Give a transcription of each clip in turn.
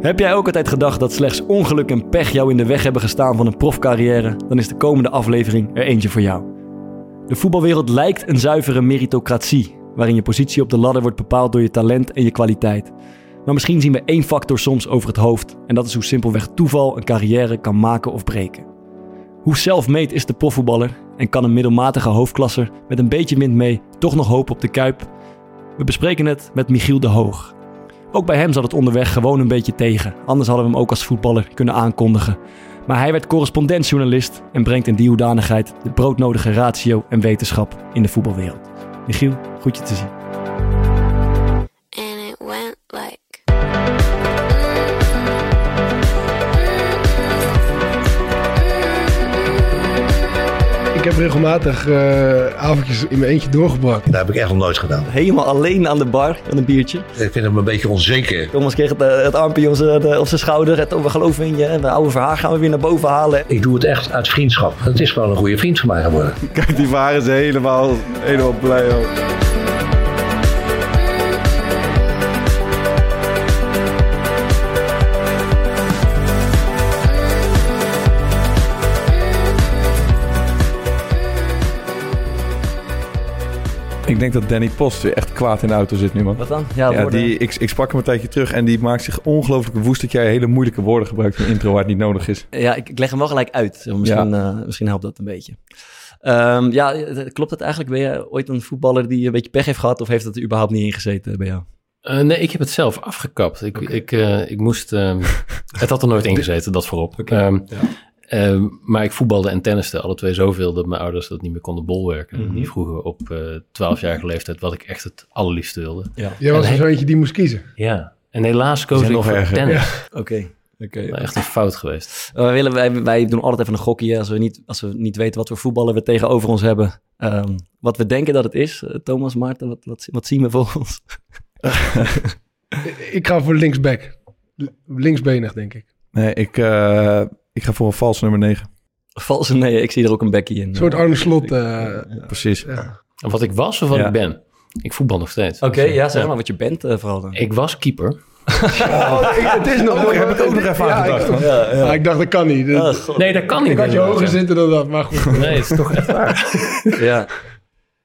Heb jij ook altijd gedacht dat slechts ongeluk en pech jou in de weg hebben gestaan van een profcarrière? Dan is de komende aflevering er eentje voor jou. De voetbalwereld lijkt een zuivere meritocratie, waarin je positie op de ladder wordt bepaald door je talent en je kwaliteit. Maar misschien zien we één factor soms over het hoofd, en dat is hoe simpelweg toeval een carrière kan maken of breken. Hoe zelfmeet is de profvoetballer en kan een middelmatige hoofdklasser met een beetje wind mee toch nog hopen op de kuip? We bespreken het met Michiel de Hoog. Ook bij hem zat het onderweg gewoon een beetje tegen. Anders hadden we hem ook als voetballer kunnen aankondigen. Maar hij werd correspondentjournalist en brengt in die hoedanigheid de broodnodige ratio en wetenschap in de voetbalwereld. Michiel, goed je te zien. like heb regelmatig eh, avondjes in mijn eentje doorgebracht. Dat heb ik echt nog nooit gedaan. Helemaal alleen aan de bar met een biertje. Ik vind hem een beetje onzeker. Thomas kreeg het, eh, het armpje op zijn, eh, op zijn schouder. Het over geloof in je. En de oude verhaal gaan we weer naar boven halen. Ik doe het echt uit vriendschap. Het is gewoon een goede vriend van mij geworden. Kijk, die waren ze helemaal, helemaal blij ook. Ik denk dat Danny Post weer echt kwaad in de auto zit nu, man. Wat dan? Ja, Ja, die, ik, ik sprak hem een tijdje terug en die maakt zich ongelooflijk woest dat jij hele moeilijke woorden gebruikt in een intro waar het niet nodig is. Ja, ik, ik leg hem wel gelijk uit. Misschien, eh, misschien helpt dat een beetje. Ehm, ja, klopt het eigenlijk? Ben je ooit een voetballer die een beetje pech heeft gehad? Of heeft dat er überhaupt niet ingezeten bij jou? Eh, nee, ik heb het zelf afgekapt. Ik, ik, eh, ik moest... ehm, het had er nooit ingezeten, dat voorop. Ehm, ehm, maar ik voetbalde en tenniste alle twee zoveel dat mijn ouders dat niet meer konden bolwerken. Mhm. Die vroegen op eh 12-jarige leeftijd wat ik echt het allerliefste wilde. Ja. Jij was En er he- zo eentje die moest kiezen. Ja, en helaas koos ik nog voor erger. tennis. Oké. Oké. Echt een fout geweest. Wij, willen, wij, wij doen altijd even een gokje als we, niet, als we niet weten wat voor voetballer we tegenover ons hebben. Ehm, wat we denken dat het is. Eh, Thomas, Maarten, wat, wat, wat zien we voor ons? Ik ga voor linksback. Linksbenig, denk ik. Nee, ik, eh, ik ga voor een vals nummer 9. Valse nee, ik zie er ook een bekkie in. Een soort Arne Slot. eh, Precies. ja. En wat ik was of wat Ja. ik ben? Ik voetbal nog steeds. Oké, ja, zeg maar wat je bent eh, vooral dan. Ik was keeper. Oh, ik- het is nog... Oh, heb ik ook nog even aan ja, gedacht. Ik, ja, ik dacht, dat kan niet. Ah. Nee, dat kan niet. ik had je hoger ja. zitten dan dat, maar goed. Nee, het is toch echt waar. Ja.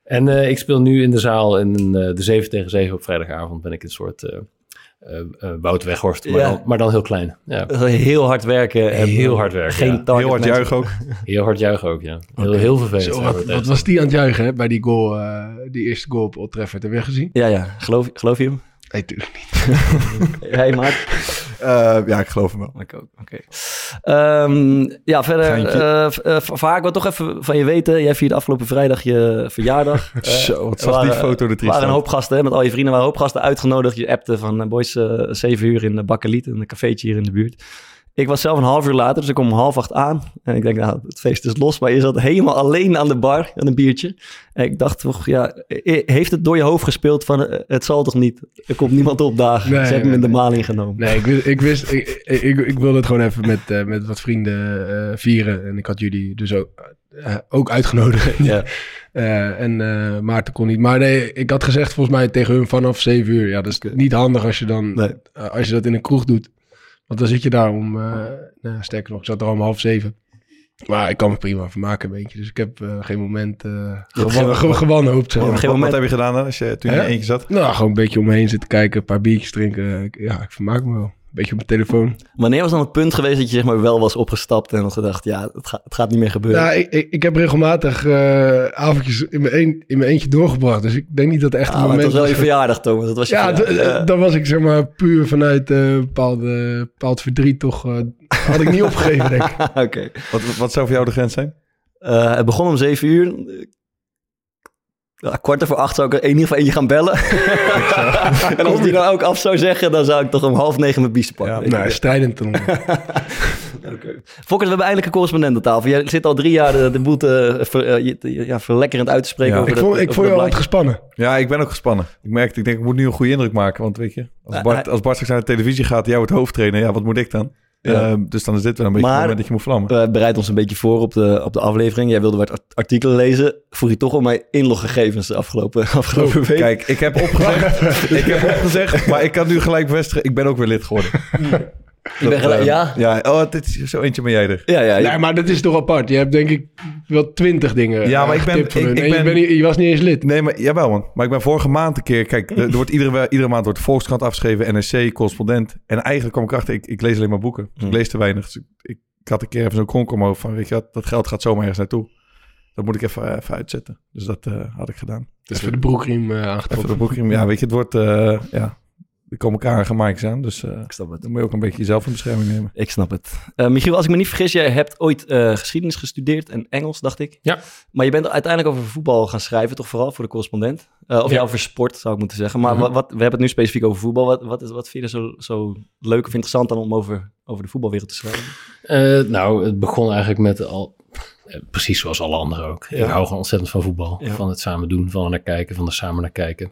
En eh, ik speel nu in de zaal in eh, de 7 tegen 7 op vrijdagavond. Ben ik een soort eh, Wout Weghorst, maar, Ja. dan, maar dan heel klein. Ja. Heel hard werken. En Heel hard werken, Geen ja. target Heel hard juichen ook. Heel hard juichen ook, ja. Heel, heel vervelend. Zo, wat, was die aan het juichen hè, bij die goal, eh, die eerste goal op Old Trafford? Heb je gezien? Ja, ja. Geloof, geloof je hem? Nee, tuurlijk niet. Hey, Maart. Eh, ja, ik geloof hem wel. Ik ook, oké. Ehm, ja, verder, eh eh, Vaak, wil toch even van je weten. Jij vierde afgelopen vrijdag je verjaardag. Zo, wat zag die foto er triest waren een hoop gasten, hè, met al je vrienden waren een hoop gasten uitgenodigd. Je appte van boys, zeven uur in de Bakkeliet, een cafeetje hier in de buurt. Ik was zelf een half uur later, dus ik kom om half acht aan. En ik denk, nou, het feest is los. Maar je zat helemaal alleen aan de bar, aan een biertje. En ik dacht toch, ja, eh, heeft het door je hoofd gespeeld van, eh, het zal toch niet? Er komt niemand opdagen. Nee, Ze hebben hem in de maling genomen. Nee, ik wist, ik, wist ik, ik, ik, wilde het gewoon even met, eh, met wat vrienden vieren. En ik had jullie dus ook, ook uitgenodigd. Ja. En Maarten kon niet. Maar nee, ik had gezegd volgens mij tegen hun vanaf 7 uur. Ja, dat is niet handig als je dan Nee. als je dat in een kroeg doet. Want dan zit je daar om, eh, nou, sterker nog, ik zat er om half zeven. Maar ik kan me prima vermaken een beetje. Dus ik heb eh, geen moment eh gewa- geen- ge- gewanhoopt. Wat, moment- heb je gedaan dan, als je, toen je eentje zat? Nou, gewoon een beetje om me heen zitten kijken. Een paar biertjes drinken. Ja, ik vermaak me wel. Beetje op mijn telefoon. Wanneer was dan het punt geweest dat je zeg maar wel was opgestapt en had gedacht, ja, het, gaat het gaat niet meer gebeuren? Ja, ik, ik, ik heb regelmatig eh, avondjes in mijn, een, in mijn eentje doorgebracht. Dus ik denk niet dat er echt Ah, een maar het moment was wel je verjaardag, Thomas. Dat was je Ja, verjaardag. d- Ja. dan was ik zeg maar puur vanuit eh bepaalde, bepaald verdriet toch... eh, had ik niet opgegeven, denk ik. Oké. Wat, wat zou voor jou de grens zijn? Eh, het begon om zeven uur. Ja, kwart over acht zou ik er in ieder geval eentje gaan bellen. en als die dan ook af zou zeggen, dan zou ik toch om half negen mijn biesten pakken. Ja, je. Nou, strijdend dan. Fokkers, we hebben eindelijk een correspondent aan tafel. Jij zit al drie jaar de, de boel te, ver- eh, je- te- ja, verlekkerend uit te spreken Ja. over ik dat- vond, ik over vond je dat al wat blaadje. gespannen. Ja, ik ben ook gespannen. Ik merkte, ik denk, ik moet nu een goede indruk maken. Want weet je, als Bart, als Bart straks naar de televisie gaat, jou het hoofd trainen, ja, wat moet ik dan? Ja. Ehm, dus dan is dit wel een beetje Maar- het moment dat je moet vlammen. We bereiden ons een beetje voor op de, op de aflevering. Jij wilde wat art- artikelen lezen. Vroeg je toch om mijn inloggegevens de afgelopen, afgelopen week. Kijk, ik heb opgezegd, ik heb opgezegd, maar ik kan nu gelijk bevestigen, ik ben ook weer lid geworden. Je bent gelijk- ehm, ja? Ja, oh, dit is zo eentje ben jij er. Ja, ja. Nee, maar dat is toch apart. Je hebt denk ik wel twintig dingen Ja, maar eh, ik ben- ik- hun. ik En je, ben- je was niet eens lid. Nee, maar jawel man. Maar ik ben vorige maand een keer... Kijk, er, er wordt iedere, iedere maand wordt de Volkskrant afgeschreven, NRC, correspondent. En eigenlijk kwam ik achter, ik, ik lees alleen maar boeken. Dus. Ik lees te weinig. Dus ik, ik, ik had een keer even zo'n kronkel omhoog van, weet je dat geld gaat zomaar ergens naartoe. Dat moet ik even, even uitzetten. Dus dat eh, had ik gedaan. Dus voor de broekriem uh, Even aangetrokken. de boekriem. Ja, weet je, het wordt... eh, ja, er komen karige mics aan. Dus eh, Ik snap het. dan moet je ook een beetje jezelf in bescherming nemen. Ik snap het. Eh, Michiel, als ik me niet vergis, jij hebt ooit eh, geschiedenis gestudeerd en Engels, dacht ik. Ja. Maar je bent uiteindelijk over voetbal gaan schrijven, toch vooral voor de correspondent? Eh, of ja. Ja. over sport, zou ik moeten zeggen. Maar Mhm. wat, wat, we hebben het nu specifiek over voetbal. Wat, wat, is, wat vind je er zo, zo leuk of interessant aan om over, over de voetbalwereld te schrijven? Eh, nou, het begon eigenlijk met al, precies zoals alle anderen ook. Ja. Ik hou gewoon ontzettend van voetbal. Ja. Van het samen doen, van er naar kijken, van er samen naar kijken.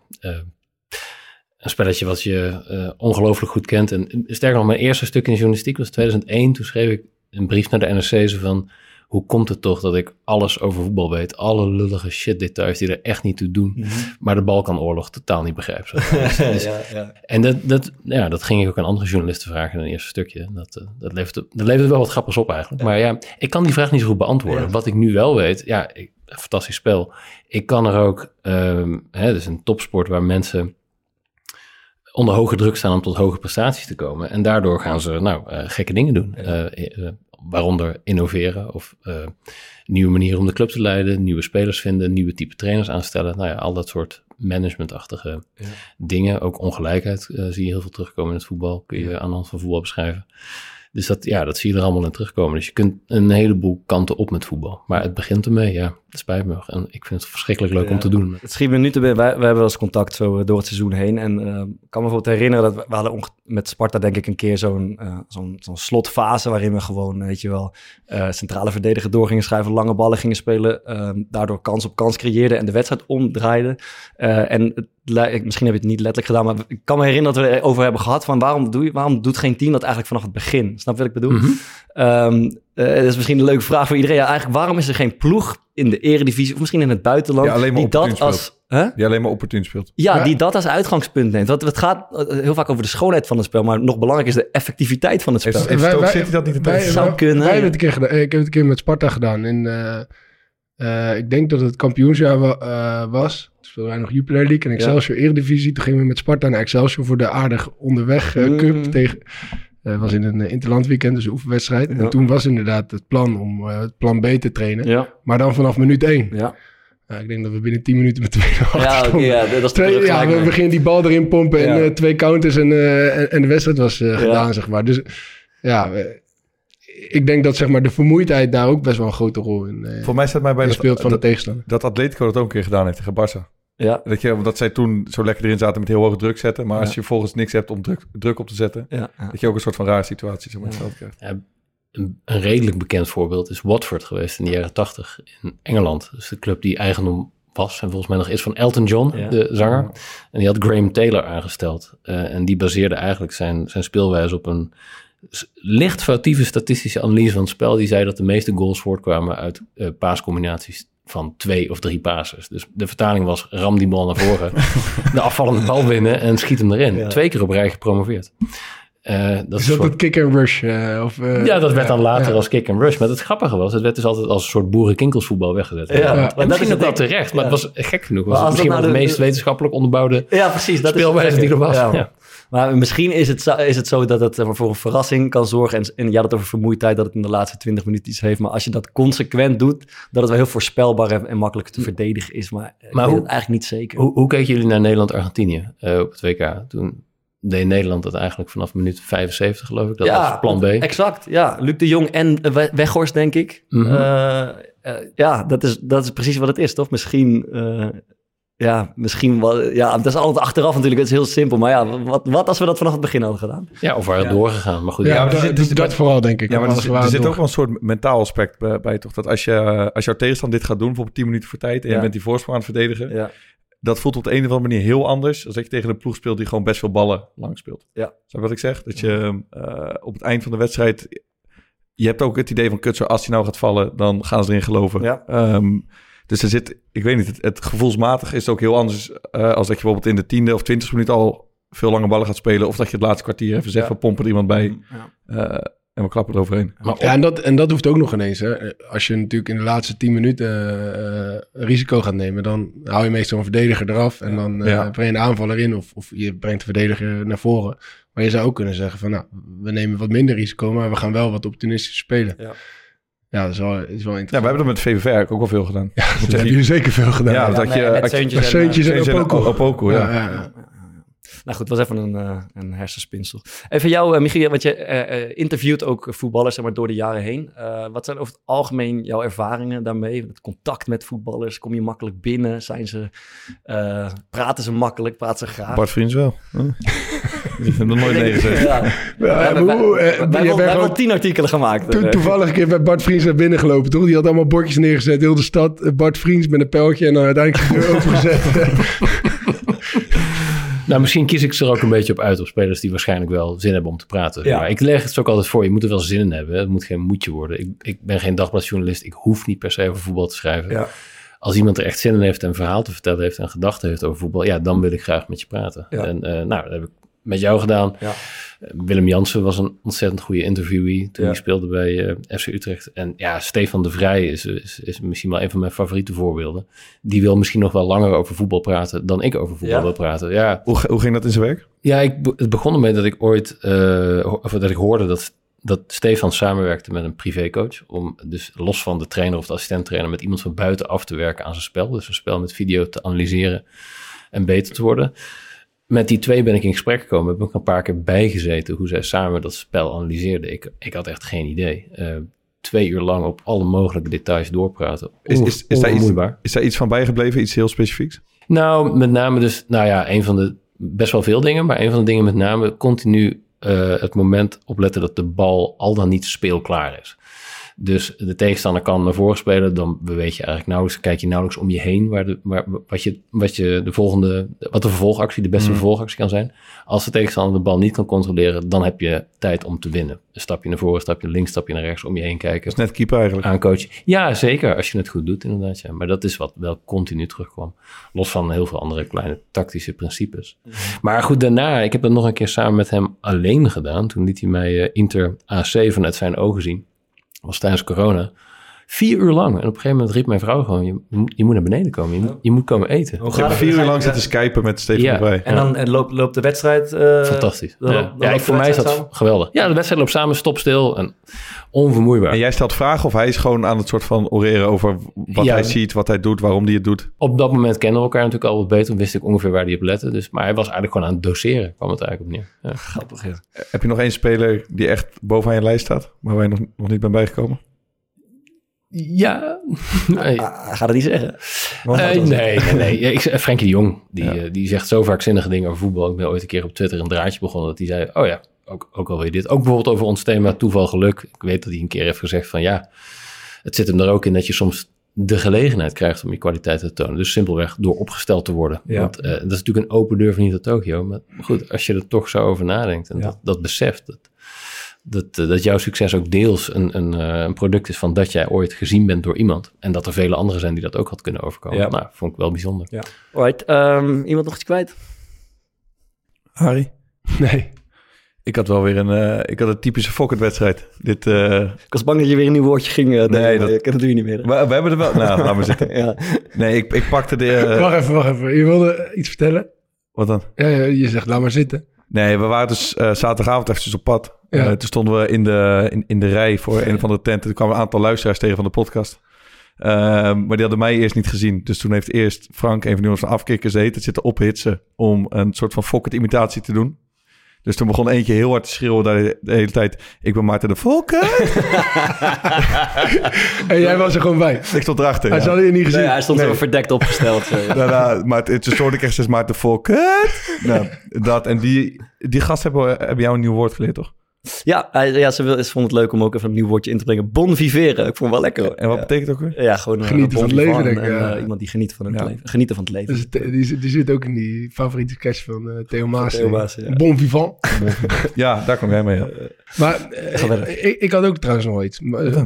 Een spelletje wat je eh, ongelooflijk goed kent. En sterker nog, mijn eerste stuk in de journalistiek was 2001. Toen schreef ik een brief naar de NRC van... Hoe komt het toch dat ik alles over voetbal weet? Alle lullige shit details die er echt niet toe doen. Maar de Balkanoorlog totaal niet begrijp. Zo. Dus- ja, ja. en dat, dat, ja, dat ging ik ook aan andere journalisten vragen in het eerste stukje. Dat, eh, dat, levert, dat levert wel wat grappigs op eigenlijk. Maar ja, ik kan die vraag niet zo goed beantwoorden. Wat ik nu wel weet, ja, ik, een fantastisch spel. Ik kan er ook, ehm hè, het is een topsport waar mensen onder hoge druk staan om tot hoge prestaties te komen. En daardoor gaan ze nou, eh, gekke dingen doen. Eh, eh, waaronder innoveren of nieuwe manieren om de club te leiden, nieuwe spelers vinden, nieuwe type trainers aanstellen. Nou ja, al dat soort managementachtige Ja. dingen. Ook ongelijkheid zie je heel veel terugkomen in het voetbal. Kun je aan de hand van voetbal beschrijven. Dus dat, ja, dat zie je er allemaal in terugkomen. Dus je kunt een heleboel kanten op met voetbal. Maar het begint ermee, ja, spijt me. En ik vind het verschrikkelijk leuk Ja. om te doen. Het schiet me nu te binnen. Wij, wij hebben wel eens contact zo eh, door het seizoen heen. En eh, ik kan me bijvoorbeeld herinneren dat we, we hadden met Sparta denk ik een keer zo'n eh, zo'n zo'n slotfase... waarin we gewoon, weet je wel, eh, centrale verdediger door gingen schrijven... lange ballen gingen spelen, eh, daardoor kans op kans creëerden... en de wedstrijd omdraaiden. Eh, en misschien heb je het niet letterlijk gedaan... maar ik kan me herinneren dat we het erover hebben gehad... van waarom, doe je, waarom doet geen team dat eigenlijk vanaf het begin? Snap je wat ik bedoel? Ehm, eh, dat is misschien een leuke vraag voor iedereen. Ja, eigenlijk, waarom is er geen ploeg in de eredivisie... of misschien in het buitenland... Ja, alleen maar die dat als... Hè? Die alleen maar opportun speelt. Ja, Ja. die dat als uitgangspunt neemt. Want het gaat eh, heel vaak over de schoonheid van het spel, maar nog belangrijker is de effectiviteit van het spel. Heeft, heeft Wij- dat niet in wij- zou wij- kunnen, Wij hebben het een keer gedaan. Ik heb het een keer met Sparta gedaan. En, eh, eh, ik denk dat het kampioensjaar wa- eh, was. Toen speelden wij nog Jupiler League en Excelsior Eredivisie. Toen gingen we met Sparta naar Excelsior voor de aardig onderweg Mm. cup tegen... Het was in een uh, interland weekend, dus een oefenwedstrijd. Ja. En toen was inderdaad het plan om eh, het plan B te trainen. Ja, Maar dan vanaf minuut één. ja. Nou, ik denk dat we binnen 10 minuten met 2 ja, oké, ja, dat Twee, ja, we, we gingen die bal erin pompen en eh, twee counters en, eh, en, en de wedstrijd was eh, Ja. gedaan, zeg maar. Dus ja, eh, ik denk dat zeg maar, de vermoeidheid daar ook best wel een grote rol in, eh, Voor mij staat mij bij in dat, speelt van de tegenstander. dat Atletico dat ook een keer gedaan heeft tegen Barça. Ja, Dat, je, omdat zij toen zo lekker erin zaten met heel hoge druk zetten. Maar als je volgens niks hebt om druk, druk op te zetten... ja, ja. dat je ook een soort van rare situatie zo met hetzelfde krijgt. Ja, een, een redelijk bekend voorbeeld is Watford geweest in de jaren 80 in Engeland. Dus de club die eigendom was en volgens mij nog is van Elton John, Ja. de zanger. En die had Graham Taylor aangesteld. Eh, en die baseerde eigenlijk zijn, zijn speelwijze op een licht foutieve statistische analyse van het spel. Die zei dat de meeste goals voortkwamen uit eh, paascombinaties van twee of drie passes. Dus de vertaling was ram die bal naar voren, de afvallende bal winnen en schiet hem erin. Ja. Twee keer op rij gepromoveerd. Eh, dat Is dat soort- het kick and rush? eh, of, ja, dat werd dan later ja. als kick and rush. Maar het grappige was, het werd dus altijd als een soort boerenkinkelsvoetbal weggezet. Ja, En maar dat is ook wel terecht, maar het was gek genoeg. Was het misschien wel de de- meest wetenschappelijk onderbouwde Ja, precies. Dat speelwijze is die er was. Ja. Ja. Maar misschien is het, zo, is het zo dat het eh, voor een verrassing kan zorgen. En, en je had het over vermoeidheid, dat het in de laatste 20 minuten iets heeft. Maar als je dat consequent doet, dat het wel heel voorspelbaar en, en makkelijk te verdedigen is. Maar, ik Maar hoe- het eigenlijk niet zeker. Hoe, hoe keken jullie naar Nederland-Argentinië eh, op het WK? Toen deed Nederland dat eigenlijk vanaf minuut 75, geloof ik. Dat was plan B. Exact, ja. Luc de Jong en eh, We- Weghorst, denk ik. Mhm. Eh, eh, ja, dat is, dat is precies wat het is, toch? Misschien, eh, ja, misschien wel... Ja, dat is altijd achteraf natuurlijk, het is heel simpel. Maar ja, wat, wat als we dat vanaf het begin hadden gedaan? Ja, of waren doorgegaan. Maar goed, Ja, ja, maar dat, dat vooral denk ik. Ja, maar er, zit- er ook wel een soort mentaal aspect bij, bij, toch? Dat als, je, als jouw tegenstander dit gaat doen, bijvoorbeeld 10 minuten voor tijd... en Ja. je bent die voorsprong aan het verdedigen... Ja, dat voelt op de een of andere manier heel anders... als dat je tegen een ploeg speelt die gewoon best veel ballen lang speelt. Ja. Snap je wat ik zeg? Dat je eh, op het eind van de wedstrijd... Je hebt ook het idee van, kut, zo, als hij nou gaat vallen... dan gaan ze erin geloven. Ja. Ehm, dus er zit, ik weet niet, het, het gevoelsmatig is het ook heel anders... eh, als dat je bijvoorbeeld in de tiende of twintigste minuut al veel lange ballen gaat spelen... of dat je het laatste kwartier even zegt, Ja. we pompen er iemand bij... Ja. eh, en we klappen eroverheen. maar op- Ja, en dat, en dat hoeft ook nog ineens. Hè. Als je natuurlijk in de laatste 10 minuten eh, een risico gaat nemen, dan hou je meestal een verdediger eraf. En dan eh, Ja. breng je de aanvaller in of, of je brengt de verdediger naar voren. Maar je zou ook kunnen zeggen van nou, we nemen wat minder risico, maar we gaan wel wat opportunistisch spelen. Ja. Ja, dat is wel, is wel interessant. Ja, we hebben dat met VVV eigenlijk ook wel veel gedaan. Ja, dat hebben jullie zeker veel gedaan. Ja, dat met- je... met Seuntjes en, Seuntjes en en Opoku. Opoku, ja. Nou goed, het was even een, eh, een hersenspinsel. Even jou, uh, Michiel, want je eh, eh, interviewt ook voetballers zeg maar, door de jaren heen. Eh, wat zijn over het algemeen jouw ervaringen daarmee? Het contact met voetballers, kom je makkelijk binnen? Zijn ze, eh, praten ze makkelijk, praten ze graag? Bart Vriends wel. Huh? Ik heb nog nooit nee gezegd. Ja. Ja, We hebben- eh, wel tien artikelen gemaakt. to- Eh, toevallig een keer bij Bart Vriends naar binnen gelopen, toch? Die had allemaal bordjes neergezet, heel de stad. eh, Bart Vriends met een pijltje en dan uiteindelijk de deur opengezet. Nou, misschien kies ik ze er ook een beetje op uit op spelers die waarschijnlijk wel zin hebben om te praten. Ja. Maar ik leg het ook altijd voor, je moet er wel zin in hebben. Het moet geen moedje worden. Ik, ik ben geen dagbladjournalist. Ik hoef niet per se over voetbal te schrijven. Ja. Als iemand er echt zin in heeft en een verhaal te vertellen heeft en gedachten heeft over voetbal, ja, dan wil ik graag met je praten. Ja. En eh, nou, dat heb ik met jou gedaan. Ja. Willem Jansen was een ontzettend goede interviewee toen Ja. hij speelde bij eh, FC Utrecht. En ja, Stefan de Vrij is, is, is misschien wel een van mijn favoriete voorbeelden. Die wil misschien nog wel langer over voetbal praten dan ik over voetbal Ja? wil praten. Ja, Hoe, hoe ging dat in zijn werk? ja, ik, het begon ermee dat ik ooit, eh, of dat ik hoorde dat, dat Stefan samenwerkte met een privécoach. Om dus los van de trainer of de assistent met iemand van buiten af te werken aan zijn spel. Dus een spel met video te analyseren en beter te worden. Met die twee ben ik in gesprek gekomen. Heb ik een paar keer bijgezeten hoe zij samen dat spel analyseerden. Ik, ik had echt geen idee. Eh, twee uur lang op alle mogelijke details doorpraten. Is- is- is daar iets-. Is daar iets van bijgebleven? Iets heel specifieks? Nou, met name dus, nou ja, een van de, best wel veel dingen, maar een van de dingen met name continu eh, het moment opletten dat de bal al dan niet speelklaar is. Dus de tegenstander kan naar voren spelen, dan beweeg je eigenlijk nauwelijks, kijk je nauwelijks om je heen waar de, waar, wat, je, wat je de volgende, wat de vervolgactie, de beste Mhm. vervolgactie kan zijn. Als de tegenstander de bal niet kan controleren, dan heb je tijd om te winnen. Een stapje naar voren, stapje naar links, stapje naar rechts, om je heen kijken Dat is net keeper eigenlijk. aancoachen. Ja, zeker. Als je het goed doet, inderdaad. Ja. Maar dat is wat wel continu terugkwam. Los van heel veel andere kleine tactische principes. Maar goed, daarna, ik heb dat nog een keer samen met hem alleen gedaan. Toen liet hij mij eh, Inter AC vanuit zijn ogen zien. Was tijdens corona. Vier uur lang. En op een gegeven moment riep mijn vrouw gewoon, je, moet- je moet naar beneden komen. Je, moet, je moet komen eten. Hoe Ik heb vier uur lang zitten skypen met Stefan Ja. Vrij. En dan en loopt, loopt de wedstrijd... eh, Fantastisch. dan ja, loopt- dan ja ik, loopt voor mij is dat geweldig. Ja, de wedstrijd loopt samen, stopstil en onvermoeibaar. En jij stelt vragen of hij is gewoon aan het soort van oreren over wat Ja. hij ziet, wat hij doet, waarom hij het doet. Op dat moment kennen we elkaar natuurlijk al wat beter. Wist ik ongeveer waar hij op lette. Dus, maar hij was eigenlijk gewoon aan het doseren. Kwam het eigenlijk op neer. Ja. Grappig, ja. Heb je nog één speler die echt bovenaan je lijst staat, maar waar je nog, nog niet bent bijgekomen? Ja. Nee. Ah, hij gaat het niet zeggen. Eh, nee, nee, nee. Ja, ik, Frenkie de Jong, die, Ja. eh, die zegt zo vaak zinnige dingen over voetbal. Ik ben ooit een keer op Twitter een draadje begonnen dat hij zei... Oh ja, ook, ook alweer dit. Ook bijvoorbeeld over ons thema toeval geluk. Ik weet dat hij een keer heeft gezegd van ja... Het zit hem er ook in dat je soms de gelegenheid krijgt om je kwaliteiten te tonen. Dus simpelweg door opgesteld te worden. Ja. Want eh, dat is natuurlijk een open deur van niet naar Tokio. Maar goed, als je er toch zo over nadenkt en dat, dat beseft... Dat, dat, eh, dat jouw succes ook deels een, een, eh, een product is van dat jij ooit gezien bent door iemand. En dat er vele anderen zijn die dat ook had kunnen overkomen. Ja. Nou, vond ik wel bijzonder. Alright, ehm, iemand nog iets kwijt? Harry? Nee. Ik had wel weer een, eh, ik had een typische Fokker-wedstrijd. Dit, eh, Ik was bang dat je weer een nieuw woordje ging. Nee, dat- ik ken het nu niet meer. we, we hebben er wel... Nou, laat maar zitten. ja. Nee, ik, ik pakte de... wacht even, wacht even. Je wilde iets vertellen? wat dan? Ja, ja, je zegt, laat maar zitten. Nee, we waren dus eh, zaterdagavond eventjes op pad. Ja. Eh, toen stonden we in de, in, in de rij voor een van de tenten. Toen kwamen een aantal luisteraars tegen van de podcast. Ehm, maar die hadden mij eerst niet gezien. Dus toen heeft eerst Frank, een van die jongens van Afkikkers, het zitten ophitsen... om een soort van Fokker imitatie te doen. Dus toen begon eentje heel hard te schreeuwen de, de hele tijd... Ik ben Maarten de Fokker. En jij was er gewoon bij. ik stond erachter. Hij ja. had je niet gezien. Nee, hij stond Nee. zo verdekt opgesteld. zo, ja. Daarna, maar het, toen hoorde ik echt steeds Maarten Fokker. Nou, dat. En die, die gasten hebben, hebben jou een nieuw woord geleerd, toch? Ja, ja ze, wil, ze vond het leuk om ook even een nieuw woordje in te brengen. Bon viveren. Ik vond het wel lekker hoor. En wat ja. betekent het ook weer? Ja, gewoon eh, Genieten bon van het leven, vivant denk ik, en, ja. eh, iemand die geniet van het Ja. leven. Genieten van het leven. Dus het- die, zit- die zit ook in die favoriete sketch van eh, Theo Maas. Theo Maas, ja. Bon vivant. Ja, daar kom jij mee. Ja. Maar eh, ik, ik had ook trouwens nog iets. Maar, eh,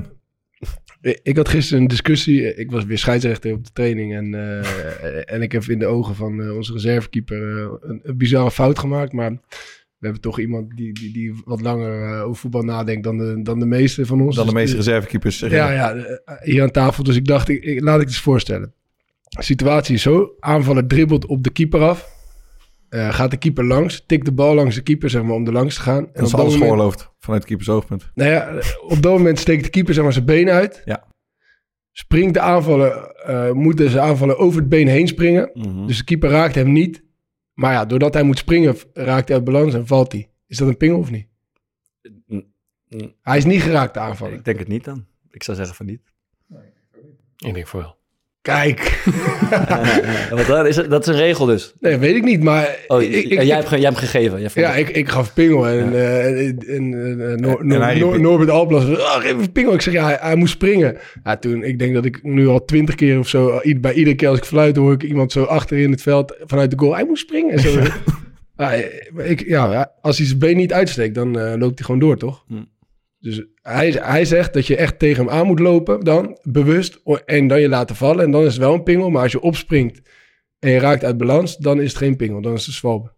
ik- had gisteren een discussie. Ik was weer scheidsrechter op de training. En, eh, en ik heb in de ogen van eh, onze reservekeeper eh, een, een bizarre fout gemaakt. Maar we hebben toch iemand die, die, die wat langer eh, over voetbal nadenkt dan de, dan de meeste van ons. Dan de Dus, meeste reservekeepers. Ja, ja, eh, hier aan tafel. Dus ik dacht, ik, ik- laat ik het eens voorstellen. De situatie is zo. Aanvaller dribbelt op de keeper af. Eh, gaat de keeper langs. Tikt de bal langs de keeper, zeg maar, om er langs te gaan. En Dat is alles moment- geoorloofd vanuit de keepers oogpunt. nou ja, op dat moment steekt de keeper zeg maar, zijn been uit. Ja. Springt de aanvaller, eh moet de aanvaller over het been heen springen. Mhm. Dus de keeper raakt hem niet. Maar ja, doordat hij moet springen, raakt hij uit balans en valt hij. Is dat een pingel of niet? Mm, mm. Hij is niet geraakt, de aanvaller. Ik denk het niet dan. Ik zou zeggen van niet. Ik denk voor wel. Kijk. Ja, want dat, is, dat is een regel dus. Nee, weet ik niet, maar... Oh, ik, ik- jij, ik- hebt, ge- jij hebt gegeven. Jij ja, ik, ik gaf pingel en, eh, en, en, eh, Noor- En Noor- hij- Noor- Norbert Alplas, ah, geef even pingel. Ik zeg, ja, hij, hij moest springen. Ja, toen, ik denk dat ik nu al twintig keer of zo, i- bij iedere keer als ik fluit, hoor ik iemand zo achter in het veld vanuit de goal. Hij moest springen. En zo. ja, ik, ja, als hij zijn been niet uitsteekt, dan eh, loopt hij gewoon door, toch? Hm. Dus hij, hij zegt dat je echt tegen hem aan moet lopen, dan bewust, en dan je laten vallen. En dan is het wel een pingel. Maar als je opspringt en je raakt uit balans, dan is het geen pingel. Dan is het een zwalbe.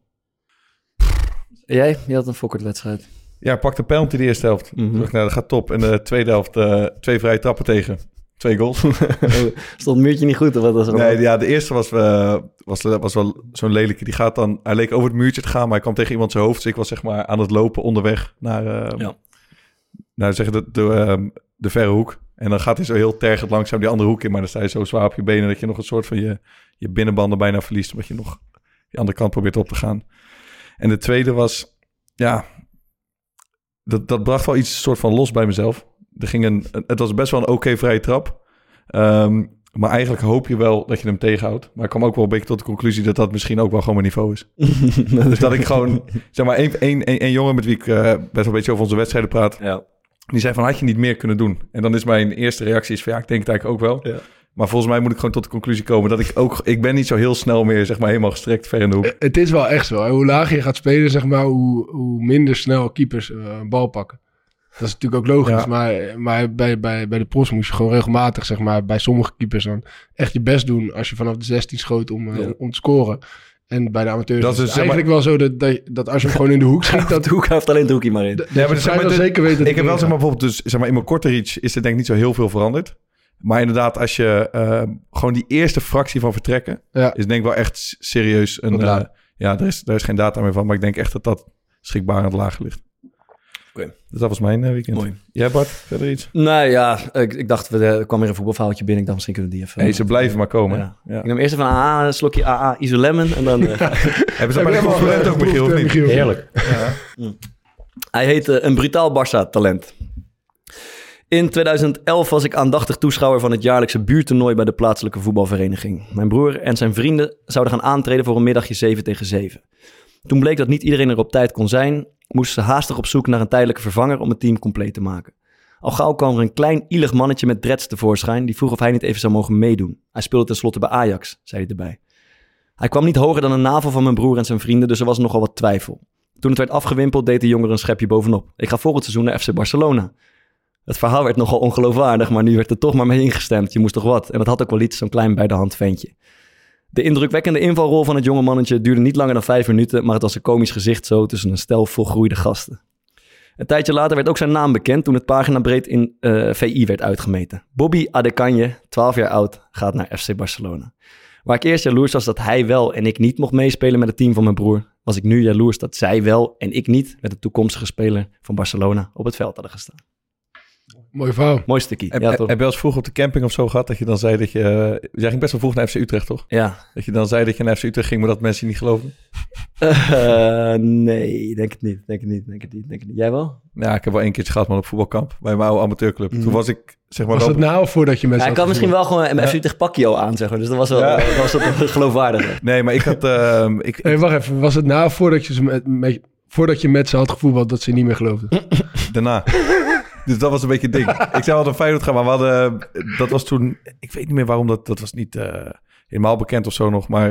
Jij? Je had een Fokkert-wedstrijd. Ja, pak de penalty de eerste helft. Mhm. Nou, dat gaat top. En de tweede helft, eh, twee vrije trappen tegen. Twee goals. Stond het muurtje niet goed of wat was er? nee, ja, de eerste was, eh, was, was wel zo'n lelijke. Die gaat dan, hij leek over het muurtje te gaan, maar hij kwam tegen iemand zijn hoofd. Dus ik was zeg maar aan het lopen onderweg naar, eh, Ja. Naar zeg, de, de, ehm, de verre hoek. En dan gaat hij zo heel tergend langzaam die andere hoek in. Maar dan sta je zo zwaar op je benen dat je nog een soort van je, je binnenbanden bijna verliest. Omdat je nog die andere kant probeert op te gaan. En de tweede was, ja, dat, dat bracht wel iets soort van los bij mezelf. Er ging een, het was best wel een oké vrije trap. Ehm, maar eigenlijk hoop je wel dat je hem tegenhoudt. Maar ik kwam ook wel een beetje tot de conclusie dat dat misschien ook wel gewoon mijn niveau is. dus dat ik gewoon, zeg maar, één, één, één, één jongen met wie ik eh, best wel een beetje over onze wedstrijden praat. Ja. Die zei van, had je niet meer kunnen doen? En dan is mijn eerste reactie is van, ja, ik denk het eigenlijk ook wel. Ja. Maar volgens mij moet ik gewoon tot de conclusie komen dat ik ook... Ik ben niet zo heel snel meer, zeg maar, helemaal gestrekt ver in de hoek. Eh, Het is wel echt zo. hè. Hoe lager je gaat spelen, zeg maar, hoe, hoe minder snel keepers eh, een bal pakken. Dat is natuurlijk ook logisch. Ja. Maar, maar bij, bij, bij de pros moest je gewoon regelmatig, zeg maar, bij sommige keepers dan echt je best doen als je vanaf de 16 schoot om, eh, Ja. om te scoren. En bij de amateurs Dat is het zeg maar- eigenlijk wel zo dat, dat, dat als je hem gewoon in de hoek schiet, dat, De hoek heeft alleen de hoekie maar in. dat, maar dat maar, dan dit- zeker weten Ik heb wel, zeg maar, bijvoorbeeld, dus, zeg maar, in mijn korte reach is er denk ik niet zo heel veel veranderd. Maar inderdaad, als je eh, gewoon die eerste fractie van vertrekken, Ja. is denk ik wel echt serieus een... Eh, laag. ja, daar is, daar is geen data meer van, maar ik denk echt dat dat schrikbaar aan het lager ligt. Oké. Dus dat was mijn eh, weekend. Mooi. Jij Bart, verder iets? Nou ja, ik, ik dacht, we, er kwam weer een voetbalverhaaltje binnen. Ik dacht, misschien kunnen we die even... Nee, ze blijven maar komen. Ja. Ja. Ik neem eerst even een AA, een slokje AA Isolemon en dan... eh, Hebben ze bij de concurrent eh, ook, Michiel, of geproefd, niet? eh, Michiel? Heerlijk. Hij heette een brutaal Barça-talent. In 2011 was ik aandachtig toeschouwer van het jaarlijkse buurtoernooi bij de plaatselijke voetbalvereniging. Mijn broer en zijn vrienden zouden gaan aantreden voor een middagje 7 tegen 7. Toen bleek dat niet iedereen er op tijd kon zijn, moesten ze haastig op zoek naar een tijdelijke vervanger om het team compleet te maken. Al gauw kwam er een klein ielig mannetje met dreads tevoorschijn die vroeg of hij niet even zou mogen meedoen. Hij speelde tenslotte bij Ajax, zei hij erbij. Hij kwam niet hoger dan een navel van mijn broer en zijn vrienden, dus er was nogal wat twijfel. Toen het werd afgewimpeld, deed de jongen een schepje bovenop. Ik ga volgend seizoen naar FC Barcelona. Het verhaal werd nogal ongeloofwaardig, maar nu werd er toch maar mee ingestemd. Je moest toch wat? En dat had ook wel iets, zo'n klein bij de hand ventje. De indrukwekkende invalrol van het jonge mannetje duurde niet langer dan vijf minuten, maar het was een komisch gezicht zo tussen een stel volgroeide gasten. Een tijdje later werd ook zijn naam bekend toen het paginabreed in eh, VI werd uitgemeten. Bobby Adekanje, 12 jaar oud, gaat naar FC Barcelona. Waar ik eerst jaloers was dat hij wel en ik niet mocht meespelen met het team van mijn broer, was ik nu jaloers dat zij wel en ik niet met de toekomstige speler van Barcelona op het veld hadden gestaan. Mooi verhaal. Mooi stukje. Heb, ja, heb je eens vroeg op de camping of zo gehad dat je dan zei dat je... eh, jij ging best wel vroeg naar FC Utrecht, toch? Ja. Dat je dan zei dat je naar FC Utrecht ging, maar dat mensen je niet geloofden? Eh, nee, denk het niet. Denk het niet. Denk het niet. Denk het niet. Jij wel? Ja, ik heb wel één keertje gehad, man, op voetbalkamp. Bij mijn oude amateurclub. Mhm. Toen was ik, zeg maar... Was het nou of voordat je met Ja, ik had had misschien wel gewoon een FC Utrecht pakje al aan, zeg maar. Dus dat was wel, Ja. dat was wel geloofwaardig. Nee, maar ik had... ehm, ik, Hey, wacht even. Was het nou voordat je, ze met, met- voordat je met ze had gevoetbald dat ze niet meer geloofden? daarna. Dus dat was een beetje het ding. Ik wel naar Feyenoord gaan, maar we hadden... Dat was toen... Ik weet niet meer waarom dat... Dat was niet eh, helemaal bekend of zo nog, maar...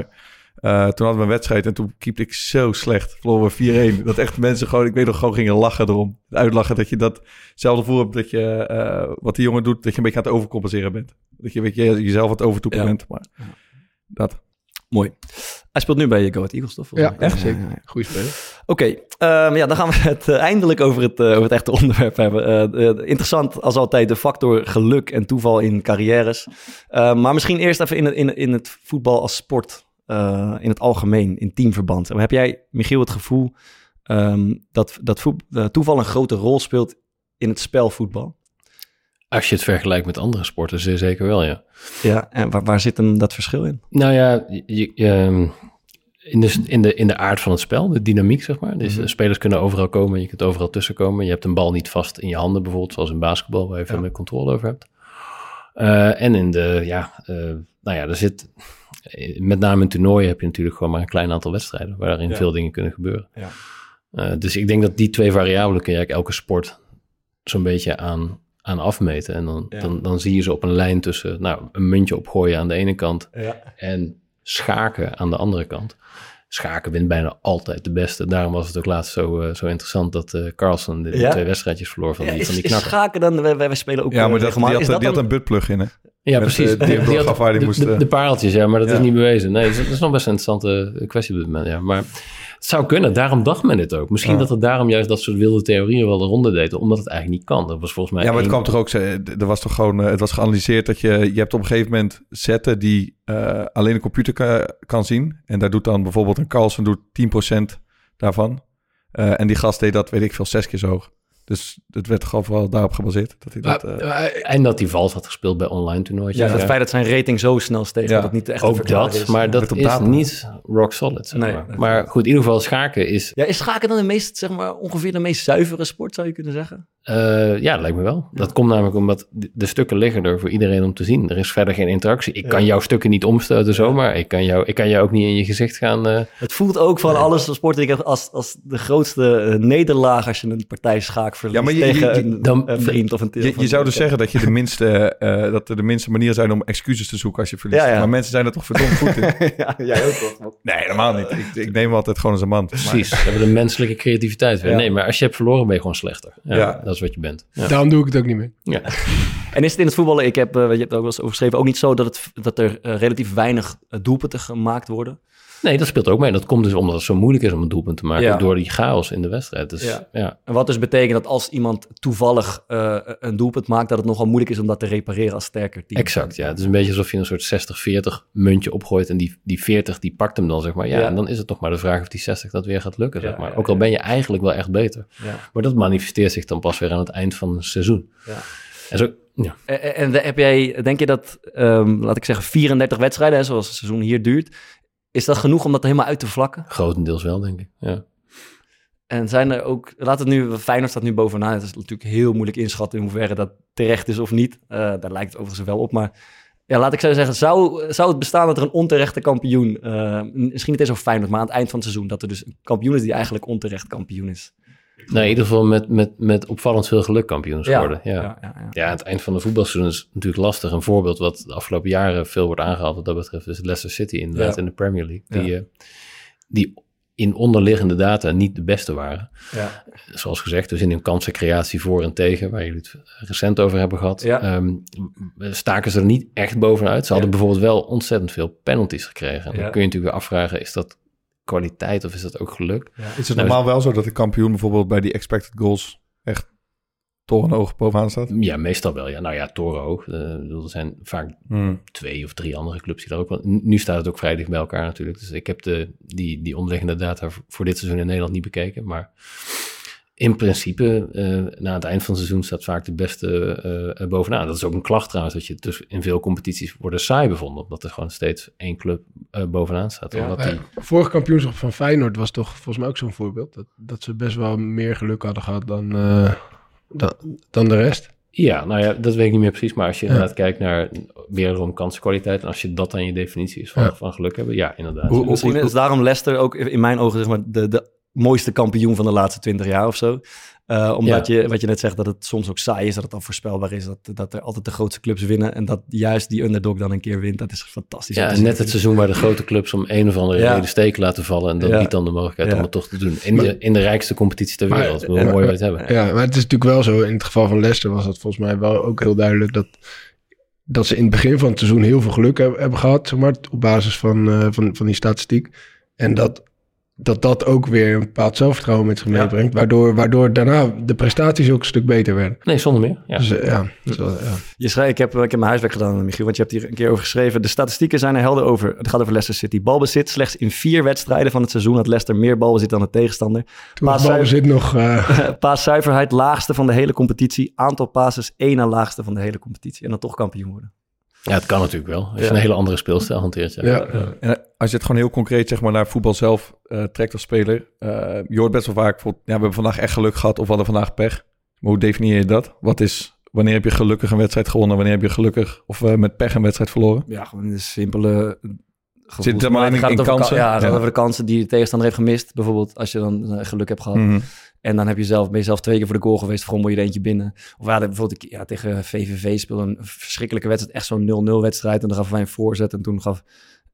eh, toen hadden we een wedstrijd en toen keepte ik zo slecht. Verloren we 4-1. Dat echt mensen gewoon, ik weet nog, gewoon gingen lachen erom. Uitlachen dat je datzelfde voel hebt dat je, eh, wat die jongen doet, dat je een beetje aan het overcompenseren bent. Dat je, weet je jezelf aan het overtoepen Ja. bent. Maar dat. Mooi. Hij speelt nu bij Go Ahead Eagles, toch? Ja, echt zeker. ja, ja. Goeie speler. Oké, ehm, ja, dan gaan we het eh, eindelijk over het, eh, over het echte onderwerp hebben. Eh, interessant als altijd de factor geluk en toeval in carrières. Eh, maar misschien eerst even in het, in, in het voetbal als sport, in het algemeen, in teamverband. Heb jij, Michiel, het gevoel ehm, dat, dat voet- toeval een grote rol speelt in het spel voetbal? Als je het vergelijkt met andere sporten, zeer zeker wel, ja. Ja, en waar, waar zit hem dat verschil in? Nou ja, je, je, ehm, in, de, in, de, in de aard van het spel, de dynamiek, zeg maar. Dus de spelers kunnen overal komen, je kunt overal tussenkomen. Je hebt een bal niet vast in je handen, bijvoorbeeld, zoals in basketbal, waar je veel meer controle over hebt. Eh, en in de, ja, eh, nou ja, er zit, eh, met name in toernooien heb je natuurlijk gewoon maar een klein aantal wedstrijden, waarin Ja. veel dingen kunnen gebeuren. Ja. Eh, dus ik denk dat die twee variabelen kun je eigenlijk elke sport zo'n beetje aan, aan afmeten. En dan, Ja. dan, dan zie je ze op een lijn tussen, nou, een muntje opgooien aan de ene kant Ja. en schaken aan de andere kant. Schaken wint bijna altijd de beste. Daarom was het ook laatst zo, eh, zo interessant dat eh Carlsen de, Ja? twee wedstrijdjes verloor van Ja, die, is, van die knakker. schaken dan, wij, wij spelen ook Ja, eh, maar dat, die had, die dat had dan- een buttplug in, hè? Ja, Met, precies. die had- de, moest, de, de pareltjes, ja, maar dat Ja. is niet bewezen. Nee, dat is, dat is nog best een interessante eh, kwestie op dit moment, ja. Maar het zou kunnen, daarom dacht men het ook. Misschien Ja. dat het daarom juist dat soort wilde theorieën wel de ronde deden, omdat het eigenlijk niet kan. Dat was volgens mij Ja, maar het één- kwam toch ook, er was toch gewoon, eh, het was geanalyseerd dat je, je hebt op een gegeven moment zetten die eh, alleen een computer ka- kan zien. En daar doet dan bijvoorbeeld een Carlsen doet 10% daarvan. Eh, en die gast deed dat, weet ik veel, zes keer zo hoog. Dus het werd gewoon vooral daarop gebaseerd. Dat hij dat, Maar, eh, maar, En dat hij vals had gespeeld bij online toernooitjes. Ja, het feit dat zijn rating zo snel steeg, Ja. dat het niet echt te Ook verklaren dat, is. maar dat is data. niet rock solid. Zeg Nee, maar. maar goed, in ieder geval schaken is... Ja, is schaken dan de meest, zeg maar, ongeveer de meest zuivere sport, zou je kunnen zeggen? eh, ja, dat lijkt me wel. Dat komt namelijk omdat de, stukken liggen er voor iedereen om te zien. Er is verder geen interactie. Ik kan jouw stukken niet omstoten zomaar. Ik kan, jou, ik kan jou ook niet in je gezicht gaan... eh, Het voelt ook van alles de sporten die ik heb als, als de grootste nederlaag als je een partij schaak verliest Ja, maar je- je- tegen je- een, dan- een vriend of een je, je zou dus zeggen dat je de minste, eh, dat er de minste manieren zijn om excuses te zoeken als je verliest. Ja, ja. Maar mensen zijn er toch verdomd goed in. ja, jij ook toch? Nee, helemaal niet. Ik, ik neem me altijd gewoon als een man. Precies, we hebben de menselijke creativiteit weer. Ja. Nee, maar als je hebt verloren ben je gewoon slechter. Ja, Ja. Dat is wat je bent. Ja. daarom doe ik het ook niet meer. Ja. En is het in het voetballen, ik heb, eh, je hebt er ook wel eens over geschreven, ook niet zo dat, het, dat er eh, relatief weinig eh, doelpunten gemaakt worden? Nee, dat speelt ook mee. Dat komt dus omdat het zo moeilijk is om een doelpunt te maken Ja. door die chaos in de wedstrijd. Dus Ja. ja, En wat dus betekent dat als iemand toevallig eh, een doelpunt maakt, dat het nogal moeilijk is om dat te repareren als sterker team. exact. Ja. Het is een beetje alsof je een soort 60-40 muntje opgooit en die, die 40 die pakt hem dan, zeg maar. Ja, Ja. en dan is het nog maar de vraag of die 60 dat weer gaat lukken, zeg maar. Ook al ben je eigenlijk wel echt beter. Maar dat manifesteert zich dan pas weer aan het eind van het seizoen. Ja. En zo, ja. En, en en heb jij, denk je dat, ehm, laat ik zeggen, 34 wedstrijden, hè, zoals het seizoen hier duurt, is dat genoeg om dat helemaal uit te vlakken? Grotendeels wel, denk ik. Ja. En zijn er ook, laat het nu, Feyenoord staat nu bovenaan. Het is natuurlijk heel moeilijk inschatten in hoeverre dat terecht is of niet. Eh, daar lijkt het overigens wel op. Maar ja, laat ik zo zeggen, zou, zou het bestaan dat er een onterechte kampioen, eh, misschien niet eens zo Feyenoord, maar aan het eind van het seizoen, dat er dus een kampioen is die eigenlijk onterecht kampioen is? Nee, in ieder geval met, met, met opvallend veel geluk kampioens. Ja. ja, ja, ja. Ja, aan het eind van de voetbalseizoen is natuurlijk lastig. Een voorbeeld wat de afgelopen jaren veel wordt aangehaald wat dat betreft is Leicester City inderdaad Ja. in de Premier League. Die, Ja. eh, die in onderliggende data niet de beste waren. Ja. Zoals gezegd, dus in hun kansencreatie voor en tegen, waar jullie het recent over hebben gehad, Ja. ehm, staken ze er niet echt bovenuit. Ze hadden Ja. bijvoorbeeld wel ontzettend veel penalties gekregen. En Ja. Dan kun je natuurlijk weer afvragen, is dat kwaliteit of is dat ook geluk? Is het Nou, normaal wel zo dat de kampioen bijvoorbeeld bij die expected goals echt torenhoog bovenaan staat? Ja, meestal wel. Ja. Nou ja, torenhoog. Eh, er zijn vaak Hmm. twee of drie andere clubs die daar ook wel... Nu staat het ook vrij dicht bij elkaar natuurlijk. Dus ik heb de, die, die onderliggende data voor dit seizoen in Nederland niet bekeken. Maar in principe, eh, na het eind van het seizoen staat vaak de beste eh, bovenaan. Dat is ook een klacht trouwens, dat je dus in veel competities worden saai bevonden. Omdat er gewoon steeds één club eh, bovenaan staat. Ja, omdat die, Vorig kampioenschap van Feyenoord was toch volgens mij ook zo'n voorbeeld. Dat, dat ze best wel meer geluk hadden gehad dan, eh, dan, dan de rest. ja, nou ja, dat weet ik niet meer precies. Maar als je Ja. inderdaad kijkt naar wederom kansenkwaliteit... en als je dat dan je definitie is van, Ja. van geluk hebben... Ja, inderdaad. Hoe, Ja, misschien is daarom Leicester ook in mijn ogen zeg maar, de, de mooiste kampioen van de laatste twintig jaar of zo. Eh, omdat je, wat je net zegt, dat het soms ook saai is, dat het onvoorspelbaar is, dat, dat er altijd de grootste clubs winnen en dat juist die underdog dan een keer wint. Dat is fantastisch. Ja, en net het seizoen waar de grote clubs om een of andere Ja. reden steken laten vallen. En dat Ja. biedt dan de mogelijkheid Ja. om het toch te doen. In, de, in de rijkste competitie ter Maar- wereld. Hoe mooi maar- we het hebben. Ja, maar het is natuurlijk wel zo. In het geval van Leicester was dat volgens mij wel ook heel duidelijk dat, dat ze in het begin van het seizoen heel veel geluk hebben, hebben gehad, zeg maar, op basis van, eh, van, van die statistiek. En dat, dat dat ook weer een bepaald zelfvertrouwen met zich meebrengt, waardoor, waardoor daarna de prestaties ook een stuk beter werden. Nee, zonder meer. Ja. Dus eh, ja, wel- ja. Je schrijft, ik, heb, ik heb mijn huiswerk gedaan, Michiel, want je hebt hier een keer over geschreven. De statistieken zijn er helder over. Het gaat over Leicester City. Balbezit, slechts in vier wedstrijden van het seizoen had Leicester meer balbezit dan de tegenstander. Toen was Paaszuiver- zit nog... eh, Paaszuiverheid, laagste van de hele competitie. Aantal passes, één na laagste van de hele competitie. En dan toch kampioen worden. Ja, het kan natuurlijk wel. Als je Ja. een hele andere speelstijl hanteert. Ja. ja, En eh, als je het gewoon heel concreet zeg maar, naar voetbal zelf eh, trekt als speler. eh, je hoort best wel vaak, ja, we hebben vandaag echt geluk gehad of we hadden vandaag pech. Maar hoe definieer je dat? Wat is, wanneer heb je gelukkig een wedstrijd gewonnen? Wanneer heb je gelukkig of eh, met pech een wedstrijd verloren? Ja, gewoon de simpele... Zit het helemaal in- over kansen? Ja, het gaat Ja. over de kansen die de tegenstander heeft gemist. Bijvoorbeeld als je dan geluk hebt gehad. Mhm. En dan heb je zelf, ben je zelf twee keer voor de goal geweest. Frommel je er eentje binnen. Of ja, bijvoorbeeld ja, tegen VVV speelde een verschrikkelijke wedstrijd. Echt zo'n 0-0 wedstrijd. En dan gaf wij een voorzet. En toen gaf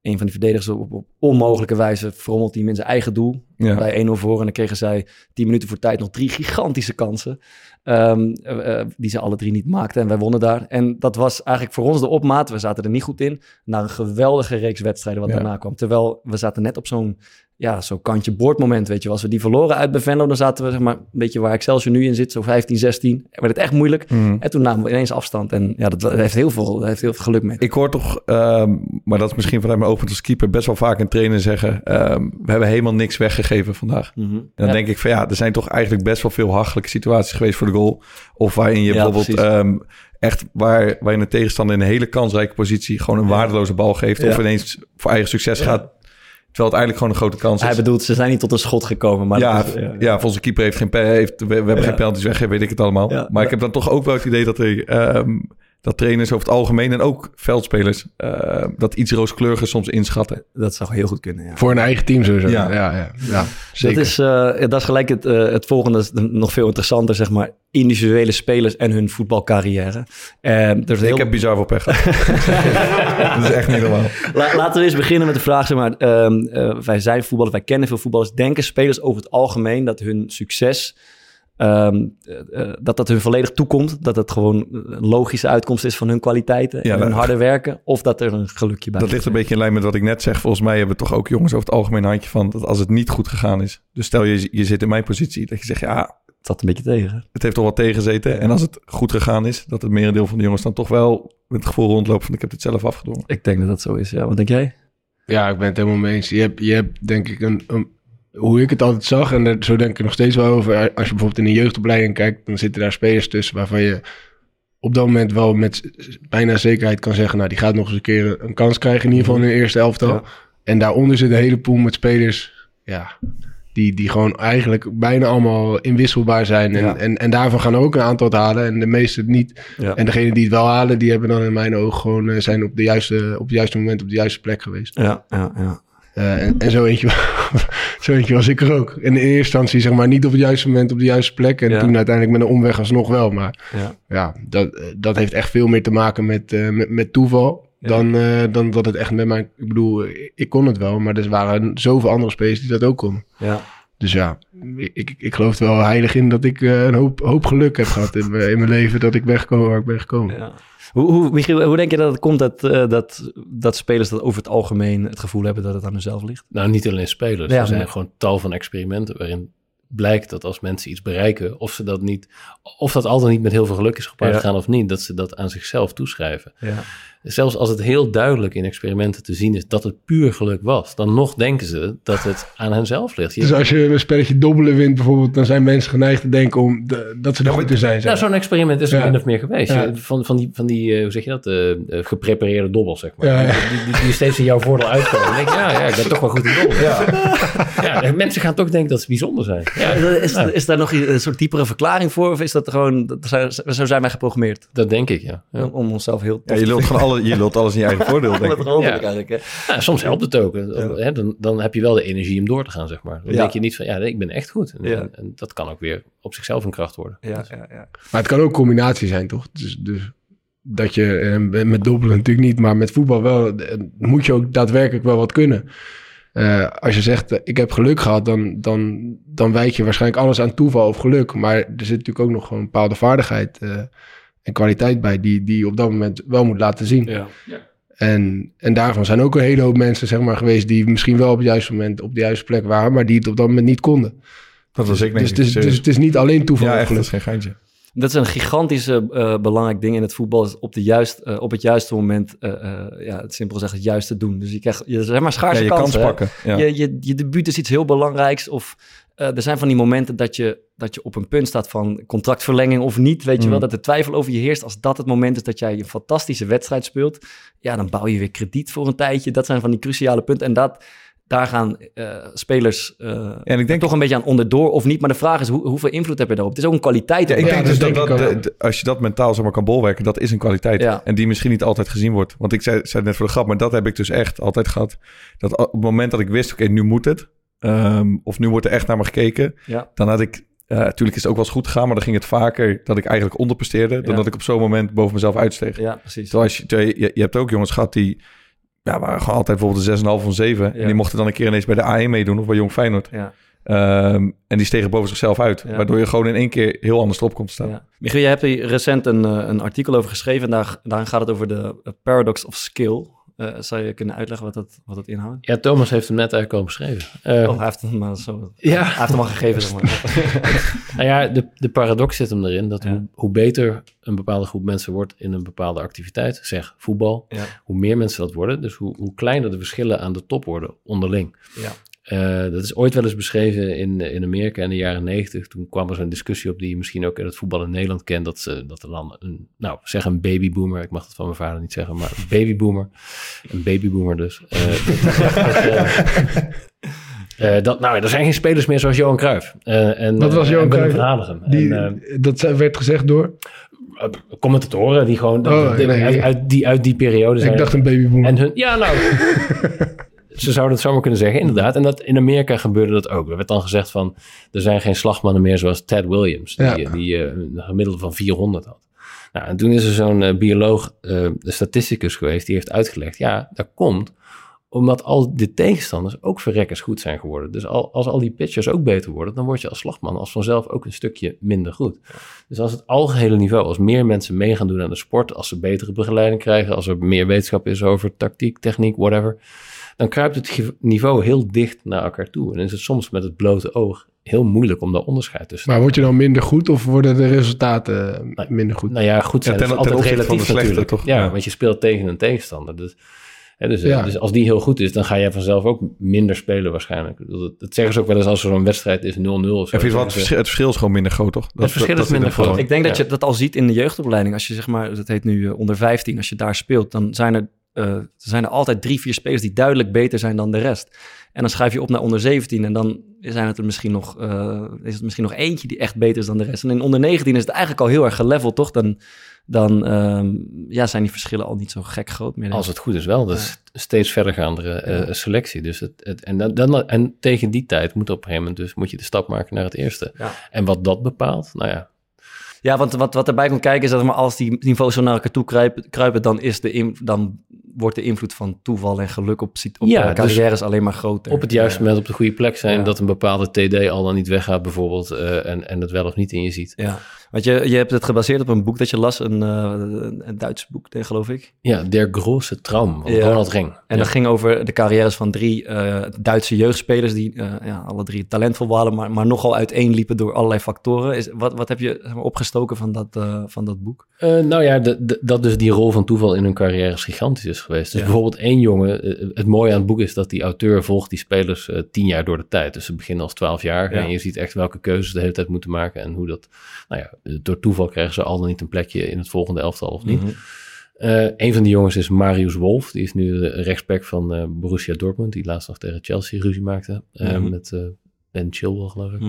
een van die verdedigers op, op onmogelijke wijze... frommelt hij in zijn eigen doel. Ja. Bij 1-0 voor. En dan kregen zij 10 minuten voor tijd nog drie gigantische kansen. ehm, eh, eh, die ze alle drie niet maakten. En wij wonnen daar. En dat was eigenlijk voor ons de opmaat. We zaten er niet goed in. Naar een geweldige reeks wedstrijden wat Ja. daarna kwam. Terwijl we zaten net op zo'n ja, zo'n kantje boordmoment, weet je. Als we die verloren uit bij Venlo, dan zaten we, zeg maar, een beetje waar Excelsior nu in zit, zo 15, 16. werd het echt moeilijk. Mhm. En toen namen we ineens afstand. En ja, dat heeft heel veel, dat heeft heel veel geluk mee. Ik hoor toch, ehm, maar dat is misschien vanuit mijn oogpunt als keeper, best wel vaak een trainer zeggen: ehm, We hebben helemaal niks weggegeven vandaag. Mhm. En dan Ja. denk ik van ja, er zijn toch eigenlijk best wel veel hachelijke situaties geweest voor de goal. Of waarin je Ja, bijvoorbeeld ehm, echt waar, waarin een tegenstander in een hele kansrijke positie gewoon een waardeloze bal geeft. Ja. Of ineens voor eigen succes gaat. Terwijl het eigenlijk gewoon een grote kans is. Hij bedoelt, ze zijn niet tot een schot gekomen. Maar ja, ja, voor onze keeper heeft geen heeft, we, we hebben Ja. geen penalties weggegeven, weet ik het allemaal. Ja. Maar ik heb dan toch ook wel het idee dat er ehm, dat trainers over het algemeen en ook veldspelers eh, dat iets rooskleuriger soms inschatten. dat zou heel goed kunnen, ja. voor een eigen team sowieso. Ja. Ja, ja, ja, zeker. Dat is, eh, dat is gelijk het, eh, het volgende, dat is nog veel interessanter, zeg maar. Individuele spelers en hun voetbalcarrière. Eh, er is heel... Ik heb bizar veel pech dat is echt niet normaal. La- laten we eens beginnen met de vraag, zeg maar. ehm, eh, wij zijn voetballers, wij kennen veel voetballers. Denken spelers over het algemeen dat hun succes, ehm, eh, eh, dat dat hun volledig toekomt? Dat het gewoon een logische uitkomst is van hun kwaliteiten Ja, en hun harde werken? Of dat er een gelukje bij Dat ligt een beetje in lijn met wat ik net zeg. Volgens mij hebben toch ook jongens over het algemeen een handje van dat als het niet goed gegaan is. Dus stel je, je zit in mijn positie, dat je zegt ja, Het zat een beetje tegen. het heeft toch wel tegengezeten. En als het goed gegaan is, dat het merendeel van de jongens dan toch wel met het gevoel rondloopt van ik heb het zelf afgedwongen. Ik denk dat dat zo is, ja. Wat denk jij? Ja, ik ben het helemaal mee eens. Je hebt, je hebt denk ik een, een- hoe ik het altijd zag, en daar- zo denk ik nog steeds wel over. Als je bijvoorbeeld in een jeugdopleiding kijkt, dan zitten daar spelers tussen waarvan je op dat moment wel met bijna zekerheid kan zeggen, nou die gaat nog eens een keer een kans krijgen, in ieder geval in de eerste elftal. Ja. En daaronder zit een hele pool met spelers, ja, die, die gewoon eigenlijk bijna allemaal inwisselbaar zijn. En, Ja. en, en daarvan gaan er ook een aantal het halen en de meeste niet. Ja. En degene die het wel halen, die hebben dan in mijn ogen gewoon eh, zijn op de juiste, op het juiste moment op de juiste plek geweest. Ja, ja, ja. Eh, en, en zo, eentje, zo eentje was ik er ook. In eerste instantie zeg maar niet op het juiste moment op de juiste plek. En Ja. toen uiteindelijk met een omweg alsnog wel. Maar ja. ja, dat, dat heeft echt veel meer te maken met, eh, met, met toeval. Ja. Dan, eh, dan dat het echt met mijn... Ik bedoel, ik, ik kon het wel. Maar er waren zoveel andere spelers die dat ook konden. ja. Dus ja, ik, ik geloof er wel heilig in dat ik eh, een hoop, hoop geluk heb gehad in, mijn- in mijn leven. Dat ik ben gekomen waar ik ben gekomen. Ja. Hoe, hoe, Michiel, hoe denk je dat het komt dat, eh, dat, dat spelers dat over het algemeen het gevoel hebben dat het aan hunzelf ligt? Nou, niet alleen spelers. Ja, er zijn gewoon tal van experimenten waarin blijkt dat als mensen iets bereiken, of ze dat niet, of dat altijd niet met heel veel geluk is gepaard Ja. gegaan of niet, dat ze dat aan zichzelf toeschrijven. Ja. Zelfs als het heel duidelijk in experimenten te zien is dat het puur geluk was, dan nog denken ze dat het aan henzelf ligt. Je- Dus als je een spelletje dobbelen wint bijvoorbeeld, dan zijn mensen geneigd te denken om de- dat ze er goed in zijn. zeg. Nou, zo'n experiment is er Ja. min of meer geweest. Ja. Van, van die, van die eh, hoe zeg je dat, eh, eh, geprepareerde dobbels, zeg maar. Ja, ja. Die, die, die steeds in jouw voordeel uitkomen. Dan denk je, ja, ja, ik ben toch wel goed in dobbelen. Ja. Ja, mensen gaan toch denken dat ze bijzonder zijn. Ja, Is, is daar nog een soort diepere verklaring voor? Of is dat gewoon, dat zijn- zo zijn wij geprogrammeerd? dat denk ik, ja. ja. Om onszelf heel Ja, tof je te lult gewoon alle, je lult alles in je eigen voordeel, denk ik. Ja. eigenlijk, hè? Ja, soms helpt het ook. Hè, dan, dan heb je wel de energie om door te gaan, zeg maar. Dan Ja. denk je niet van, ja, ik ben echt goed. En, Ja. en, en dat kan ook weer op zichzelf een kracht worden. Ja, ja, ja. Maar het kan ook een combinatie zijn, toch? Dus, dus dat je eh, met dobbelen natuurlijk niet, maar met voetbal wel, eh, moet je ook daadwerkelijk wel wat kunnen. Eh, als je zegt, eh, ik heb geluk gehad, dan, dan, dan wijk je waarschijnlijk alles aan toeval of geluk. Maar er zit natuurlijk ook nog gewoon een bepaalde vaardigheid eh, en kwaliteit bij, die, die je op dat moment wel moet laten zien. Ja. En, en daarvan zijn ook een hele hoop mensen zeg maar, geweest die misschien wel op het juiste moment op de juiste plek waren, maar die het op dat moment niet konden. Dat was ik, denk Dus, dus het is niet alleen toeval ja, echt, dat geluk. is geen geintje. Dat is een gigantisch eh, belangrijk ding in het voetbal. Is op, de juist, eh, op het juiste moment, eh, eh, ja, het simpel gezegd, het juiste doen. Dus je krijgt, je, zeg maar, Ja, schaarse je kansen. kans pakken. Ja. Je, je, je debuut is iets heel belangrijks. Of eh, er zijn van die momenten dat je, dat je op een punt staat van contractverlenging of niet. Weet je Mm. wel, dat de twijfel over je heerst. Als dat het moment is dat jij een fantastische wedstrijd speelt. Ja, dan bouw je weer krediet voor een tijdje. Dat zijn van die cruciale punten. En dat, daar gaan eh, spelers eh, En ik denk toch een beetje aan onderdoor of niet. Maar de vraag is, hoe, hoeveel invloed heb je daarop? Het is ook een kwaliteit. Ja, ik denk dat dus dat, denk dat ik ook. de- de- als je dat mentaal zeg maar, kan bolwerken, dat is een kwaliteit. Ja. En die misschien niet altijd gezien wordt. Want ik zei, zei het net voor de grap, maar dat heb ik dus echt altijd gehad. Dat op het moment dat ik wist, oké, nu moet het. Ehm, of nu wordt er echt naar me gekeken. Ja. Dan had ik, eh, natuurlijk is het ook wel eens goed gegaan, maar dan ging het vaker dat ik eigenlijk onderpresteerde. Dan Ja. dat ik op zo'n moment boven mezelf uitsteeg. Ja, precies. Terwijl als je, terwijl je, je hebt ook jongens gehad die ja, waren gewoon altijd bijvoorbeeld een 6,5 van 7. Ja. En die mochten dan een keer ineens bij de A1 meedoen of bij Jong Feyenoord. Ja. Ehm, en die stegen boven zichzelf uit. Ja. Waardoor je gewoon in één keer heel anders erop komt te staan. Ja. Michiel, je hebt hier recent een, eh, een artikel over geschreven. En daar, daarin gaat het over de eh, paradox of skill. Eh, zou je kunnen uitleggen wat dat, wat dat inhoudt? Ja, Thomas heeft hem net eigenlijk al beschreven. Eh, Oh, hij heeft hem maar zo. Ja. Hij heeft hem al gegeven, zeg maar. Nou ja, de, de paradox zit hem erin dat Ja. hoe, hoe beter een bepaalde groep mensen wordt in een bepaalde activiteit, zeg voetbal, Ja. hoe meer mensen dat worden, dus hoe, hoe kleiner de verschillen aan de top worden onderling. Ja. Eh, dat is ooit wel eens beschreven in, in Amerika in de jaren negentig. Toen kwam er zo'n discussie op die je misschien ook in het voetbal in Nederland kent. Dat, ze, dat er dan een, nou zeg een babyboomer, ik mag dat van mijn vader niet zeggen, maar een babyboomer. Een babyboomer dus. Eh, dat dat, eh, dat, nou, er zijn geen spelers meer zoals Johan Cruijff. Eh, en, Wat was Johan Cruijff? dat werd gezegd door? uh, commentatoren die gewoon Oh, nee. uit, uit die, uit die periode zijn. Ik dacht een babyboom. En hun, ja, nou, ze zouden het zomaar kunnen zeggen, inderdaad. En dat, in Amerika gebeurde dat ook. Er werd dan gezegd van, er zijn geen slagmannen meer zoals Ted Williams, die, Ja. die eh, een gemiddelde van 400 had. Nou, en toen is er zo'n eh, bioloog, eh, de statisticus geweest, die heeft uitgelegd, ja, dat komt omdat al de tegenstanders ook verrekkers goed zijn geworden. Dus al, als al die pitchers ook beter worden, dan word je als slagman als vanzelf ook een stukje minder goed. Dus als het algehele niveau, als meer mensen mee gaan doen aan de sport, als ze betere begeleiding krijgen, als er meer wetenschap is over tactiek, techniek, whatever, dan kruipt het niveau heel dicht naar elkaar toe. En is het soms met het blote oog heel moeilijk om daar onderscheid tussen te Maar word je dan minder goed of worden de resultaten eh, Nee. minder goed? Nou ja, goed zijn Ja, ten- altijd ten opzichte van relatief de slechte, natuurlijk. toch? Ja, Ja. want je speelt tegen een tegenstander. Dus, hè, dus, eh, Ja. dus als die heel goed is, dan ga jij vanzelf ook minder spelen waarschijnlijk. Dat, dat zeggen ze ook wel eens als er zo'n wedstrijd is 0-0 of zo. Je wat, het, verschil, het verschil is gewoon minder groot, toch? Dat, verschil dat- is dat minder er gewoon- groot. Ik denk dat je dat al ziet in de jeugdopleiding. Als je zeg maar, dat heet nu eh, onder 15, als je daar speelt, dan zijn er, eh, zijn er altijd drie, vier spelers die duidelijk beter zijn dan de rest. En dan schuif je op naar onder 17 en dan zijn het er misschien nog, eh, is het misschien nog eentje die echt beter is dan de rest. En in onder 19 is het eigenlijk al heel erg geleveld, toch? Dan, dan ehm, ja, zijn die verschillen al niet zo gek groot meer. Als het goed is wel, dat is steeds verdergaandere eh, selectie. Dus het, het, en, dan, dan, en tegen die tijd moet op een gegeven moment dus moet je de stap maken naar het eerste. Ja. En wat dat bepaalt, nou ja, Ja, want wat, wat erbij komt kijken is dat maar als die niveaus zo naar elkaar toe kruipen, kruipen dan, is de in- dan wordt de invloed van toeval en geluk op, op Ja, dus carrières alleen maar groter. op het juiste moment op de goede plek zijn, Ja. dat een bepaalde TD al dan niet weggaat bijvoorbeeld eh, en, en het wel of niet in je ziet. Ja, Want je, je hebt het gebaseerd op een boek dat je las, een, eh, een Duits boek, geloof ik. Ja, Der große Traum van Ja. Ronald Ring. En dat ging over de carrières van drie eh, Duitse jeugdspelers die eh, ja, alle drie talentvol waren, maar, maar nogal uiteenliepen door allerlei factoren. Is, wat, wat heb je zeg maar, opgestoken van dat, van dat boek? Nou ja, de- de- dat dus die rol van toeval in hun carrières gigantisch is geweest. Dus Ja. bijvoorbeeld één jongen, het mooie aan het boek is dat die auteur volgt die spelers tien jaar door de tijd. Dus ze beginnen als twaalf jaar Ja. en je ziet echt welke keuzes ze de hele tijd moeten maken en hoe dat, nou ja, door toeval krijgen ze al dan niet een plekje in het volgende elftal of niet. Mhm. Eh, een van die jongens is Marius Wolf. Die is nu de rechtsback van eh, Borussia Dortmund. Die laatst nog tegen Chelsea ruzie maakte. eh, Mhm. Met eh, Ben Chilwell, geloof ik.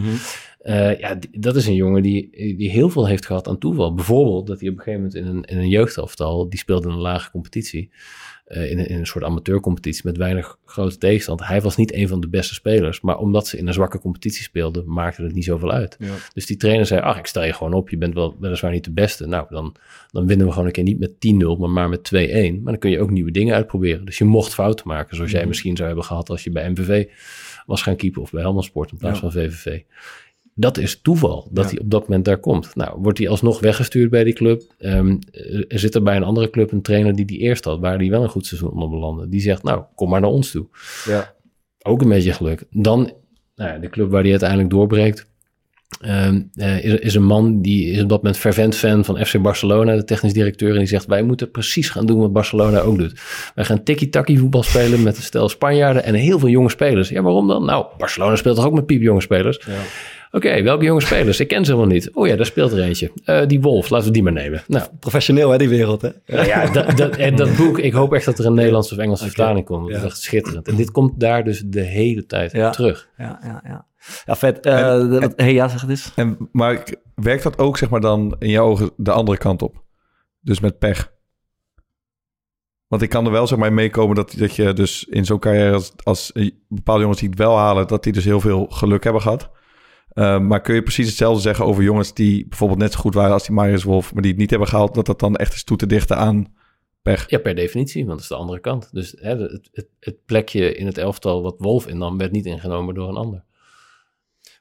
Eh, ja, dat is een jongen die, die heel veel heeft gehad aan toeval. Bijvoorbeeld dat hij op een gegeven moment in een, in een jeugdaftal... die speelde in een lage competitie... eh, in, een, in een soort amateurcompetitie met weinig grote tegenstand. Hij was niet een van de beste spelers... maar omdat ze in een zwakke competitie speelden... maakte het niet zoveel uit. Ja. Dus die trainer zei, ach, ik stel je gewoon op. Je bent wel weliswaar niet de beste. Nou, dan, dan winnen we gewoon een keer niet met 10-0, maar maar met 2-1. Maar dan kun je ook nieuwe dingen uitproberen. Dus je mocht fouten maken, zoals jij misschien zou hebben gehad... als je bij MVV was gaan keepen of bij Helmond Sport in plaats Ja. van VVV. Dat is toeval, dat Ja. hij op dat moment daar komt. Nou, wordt hij alsnog weggestuurd bij die club. Ehm, er zit er bij een andere club een trainer die die eerst had... waar hij wel een goed seizoen onder belandde. Die zegt, nou, kom maar naar ons toe. Ja. Ook een beetje geluk. Dan, nou ja, de club waar hij uiteindelijk doorbreekt... ehm, eh, is, is een man die is op dat moment fervent fan van FC Barcelona, de technisch directeur. En die zegt, wij moeten precies gaan doen wat Barcelona ook doet. Wij gaan tiki-taki voetbal spelen met een stel Spanjaarden en heel veel jonge spelers. Ja, waarom dan? Nou, Barcelona speelt toch ook met piepjonge spelers? Oké, welke jonge spelers? Ik ken ze helemaal niet. Oh ja, daar speelt er eentje. Eh, die Wolf, laten we die maar nemen. Nou, Professioneel hè, die wereld hè? nou ja, dat, dat, en dat boek, ik hoop echt dat er een Nederlandse of Engelse vertaling komt. Dat is Ja. echt schitterend. En dit komt daar dus de hele tijd Ja. terug. Ja, ja, ja. Ja, vet. Eh, En- hey, ja, zeg het eens. En, maar werkt dat ook, zeg maar, dan in jouw ogen de andere kant op? Dus met pech? Want ik kan er wel, zeg maar, meekomen dat, dat je dus in zo'n carrière als, als bepaalde jongens die het wel halen, dat die dus heel veel geluk hebben gehad. Eh, maar kun je precies hetzelfde zeggen over jongens die bijvoorbeeld net zo goed waren als die Marius Wolf, maar die het niet hebben gehaald, dat dat dan echt is toe te dichten aan pech? Ja, per definitie, want dat is de andere kant. Dus hè, het, het, het plekje in het elftal wat Wolf innam, werd niet ingenomen door een ander.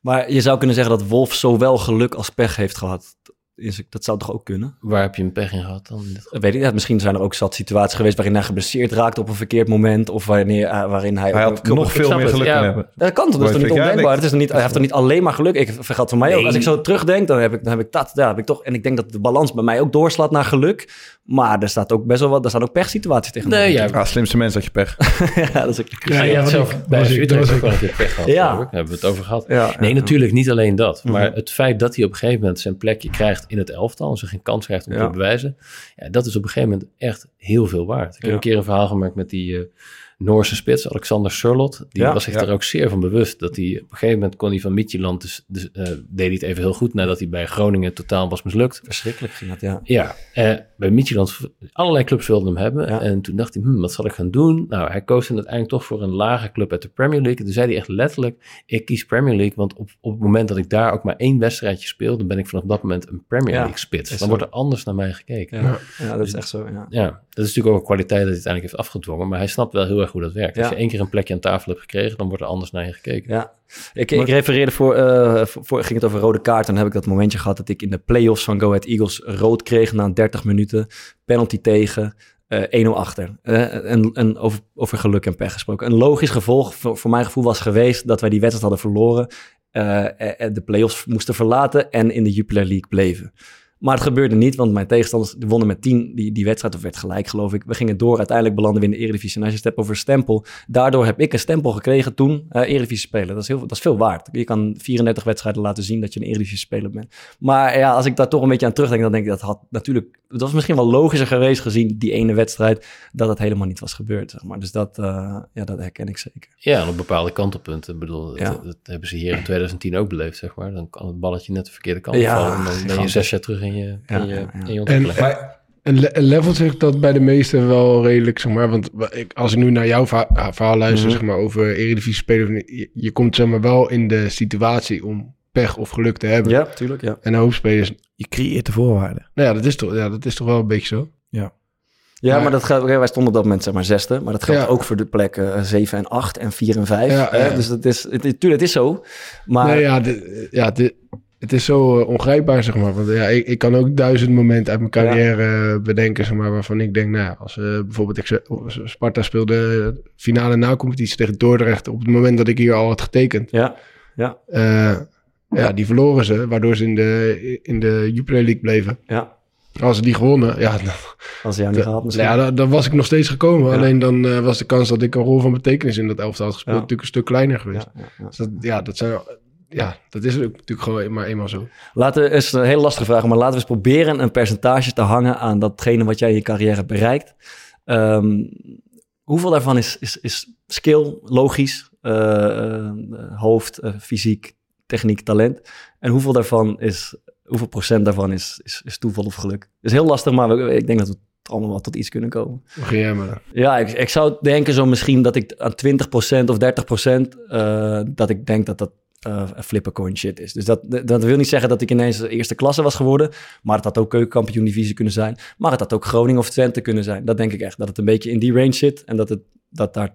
Maar je zou kunnen zeggen dat Wolf zowel geluk als pech heeft gehad. Is- Dat zou toch ook kunnen? Waar heb je een pech in gehad dan? Weet ik, ja, misschien zijn er ook zat situaties geweest waarin hij geblesseerd raakte op een verkeerd moment. Of wanneer, eh, waarin hij... Had nog veel meer geluk ja. hebben. Dat kan toch, dat is toch niet ja, ondenkbaar? is niet, hij heeft toch niet alleen maar geluk? Ik vergat van mij ook. Als ik zo terugdenk, dan heb ik, dan heb ik dat. Ja, heb ik toch, en ik denk dat de balans bij mij ook doorslaat naar geluk. Maar er staat ook best wel wat, er staan ook pechsituaties tegen. Nee, ja, Ah, slimste mens had je pech. ja, dat is ook... Ja, was zelf bij Utrecht ook ik. wel een keer pech gehad. Ja. Daar hebben we het over gehad. Ja, Nee, ja. natuurlijk niet alleen dat. Maar Mhm. het feit dat hij op een gegeven moment zijn plekje krijgt in het elftal... en zich geen kans krijgt om Ja. te bewijzen... Ja, dat is op een gegeven moment echt heel veel waard. Ik heb een keer een verhaal gemaakt met die eh, Noorse spits, Alexander Surlot. Die Ja, was zich ja. daar ook zeer van bewust. Dat hij op een gegeven moment kon hij van Midtjylland... Dus, dus eh, deed hij het even heel goed nadat hij bij Groningen totaal was mislukt. Verschrikkelijk ging dat, ja. Ja, eh, bij Midtjylland, allerlei clubs wilden hem hebben. Ja. En toen dacht hij, hm, wat zal ik gaan doen? Nou, hij koos dan uiteindelijk toch voor een lage club uit de Premier League. Toen zei hij echt letterlijk, ik kies Premier League. Want op, op het moment dat ik daar ook maar één wedstrijdje speel... dan ben ik vanaf dat moment een Premier League spits. Dan zo. wordt er anders naar mij gekeken. Ja, ja dat is echt zo, ja. Ja, dat is natuurlijk ook een kwaliteit dat hij uiteindelijk heeft afgedwongen. Maar hij snapt wel heel erg hoe dat werkt. Als je één keer een plekje aan tafel hebt gekregen... dan wordt er anders naar je gekeken. Ja, ik, ik refereerde voor, eh, voor, voor- ging het over rode kaart. En dan heb ik dat momentje gehad dat ik in de play-offs van Go Ahead Eagles rood kreeg na 30 minuten. Penalty tegen, eh 1-0 achter. Eh, en, en over, over geluk en pech gesproken. Een logisch gevolg voor, voor mijn gevoel was geweest dat wij die wedstrijd hadden verloren. eh, en de play-offs moesten verlaten en in de Jupiler League bleven. Maar het gebeurde niet, want mijn tegenstanders wonnen met 10 die, die wedstrijd, of werd gelijk geloof ik. We gingen door, uiteindelijk belanden we in de Eredivisie. En als je hebt over stempel, daardoor heb ik een stempel gekregen toen uh, Eredivisie spelen. Dat is, heel, dat is veel waard. Je kan 34 wedstrijden laten zien dat je een Eredivisie speler bent. Maar ja, als ik daar toch een beetje aan terugdenk, dan denk ik dat had natuurlijk... Dat was misschien wel logischer geweest gezien die ene wedstrijd, dat het helemaal niet was gebeurd. Zeg maar. Dus dat, uh, ja, dat herken ik zeker. Ja, en op bepaalde kantelpunten. Ik bedoel, Ja. dat, hebben ze hier in 2010 ook beleefd, zeg maar. Dan kan het balletje net de verkeerde kant Ja, vallen. En dan ben je zes jaar terug in je, Ja, in je, ja, ja. in je En, ontwikkeling. en le- en level zegt dat bij de meesten wel redelijk, zeg maar. Want als ik nu naar jouw verhaal luister, Mhm. zeg maar, over Eredivisie spelen. Je, je komt zeg maar wel in de situatie om pech of geluk te hebben. Ja, tuurlijk, ja. En een hoop spelers, Je creëert de voorwaarden. nou ja, dat is toch, ja, dat is toch wel een beetje zo. Ja, Maar- maar dat gaat, oké, wij stonden op dat moment zeg maar zesde. Maar dat geldt Ja. ook voor de plekken 7 en 8 en 4 en 5. Ja, hè? ja. Dus dat is, het, het, tuurlijk, het is zo. Maar nee, ja, dit, ja dit, het is zo eh, ongrijpbaar, zeg maar. Want ja, ik, ik kan ook duizend momenten uit mijn carrière eh, bedenken, zeg maar, waarvan ik denk, nou als eh, bijvoorbeeld ik, ze- Sparta speelde finale na-competitie tegen Dordrecht op het moment dat ik hier al had getekend. Ja, ja, ja, die verloren ze, waardoor ze in de, in de Jupiler League bleven. ja. Als ze die gewonnen, ja, dan, Als ze jou niet gehad misschien. ja, dan, dan was ik nog steeds gekomen. Ja. Alleen dan was de kans dat ik een rol van betekenis in dat elftal had gespeeld Ja. natuurlijk een stuk kleiner geweest. Ja. Dus dat, ja, dat zijn, ja, dat is natuurlijk gewoon maar eenmaal zo. Laten we eens een hele lastige vraag, maar laten we eens proberen een percentage te hangen aan datgene wat jij in je carrière hebt bereikt. Ehm, hoeveel daarvan is, is, is skill, logisch, eh, eh, hoofd, eh, fysiek, techniek, talent? En hoeveel daarvan is, hoeveel procent daarvan is, is, is toeval of geluk? Dat is heel lastig, maar we- ik denk dat we allemaal wel tot iets kunnen komen. Begin maar. Ja, ik, ik zou denken zo misschien dat ik aan 20% of 30% eh dat ik denk dat dat eh flipper coin shit is. Dus dat, dat wil niet zeggen dat ik ineens eerste klasse was geworden, maar het had ook keukenkampioen divisie kunnen zijn, maar het had ook Groningen of Twente kunnen zijn. Dat denk ik echt, dat het een beetje in die range zit en dat, het, dat daar 20%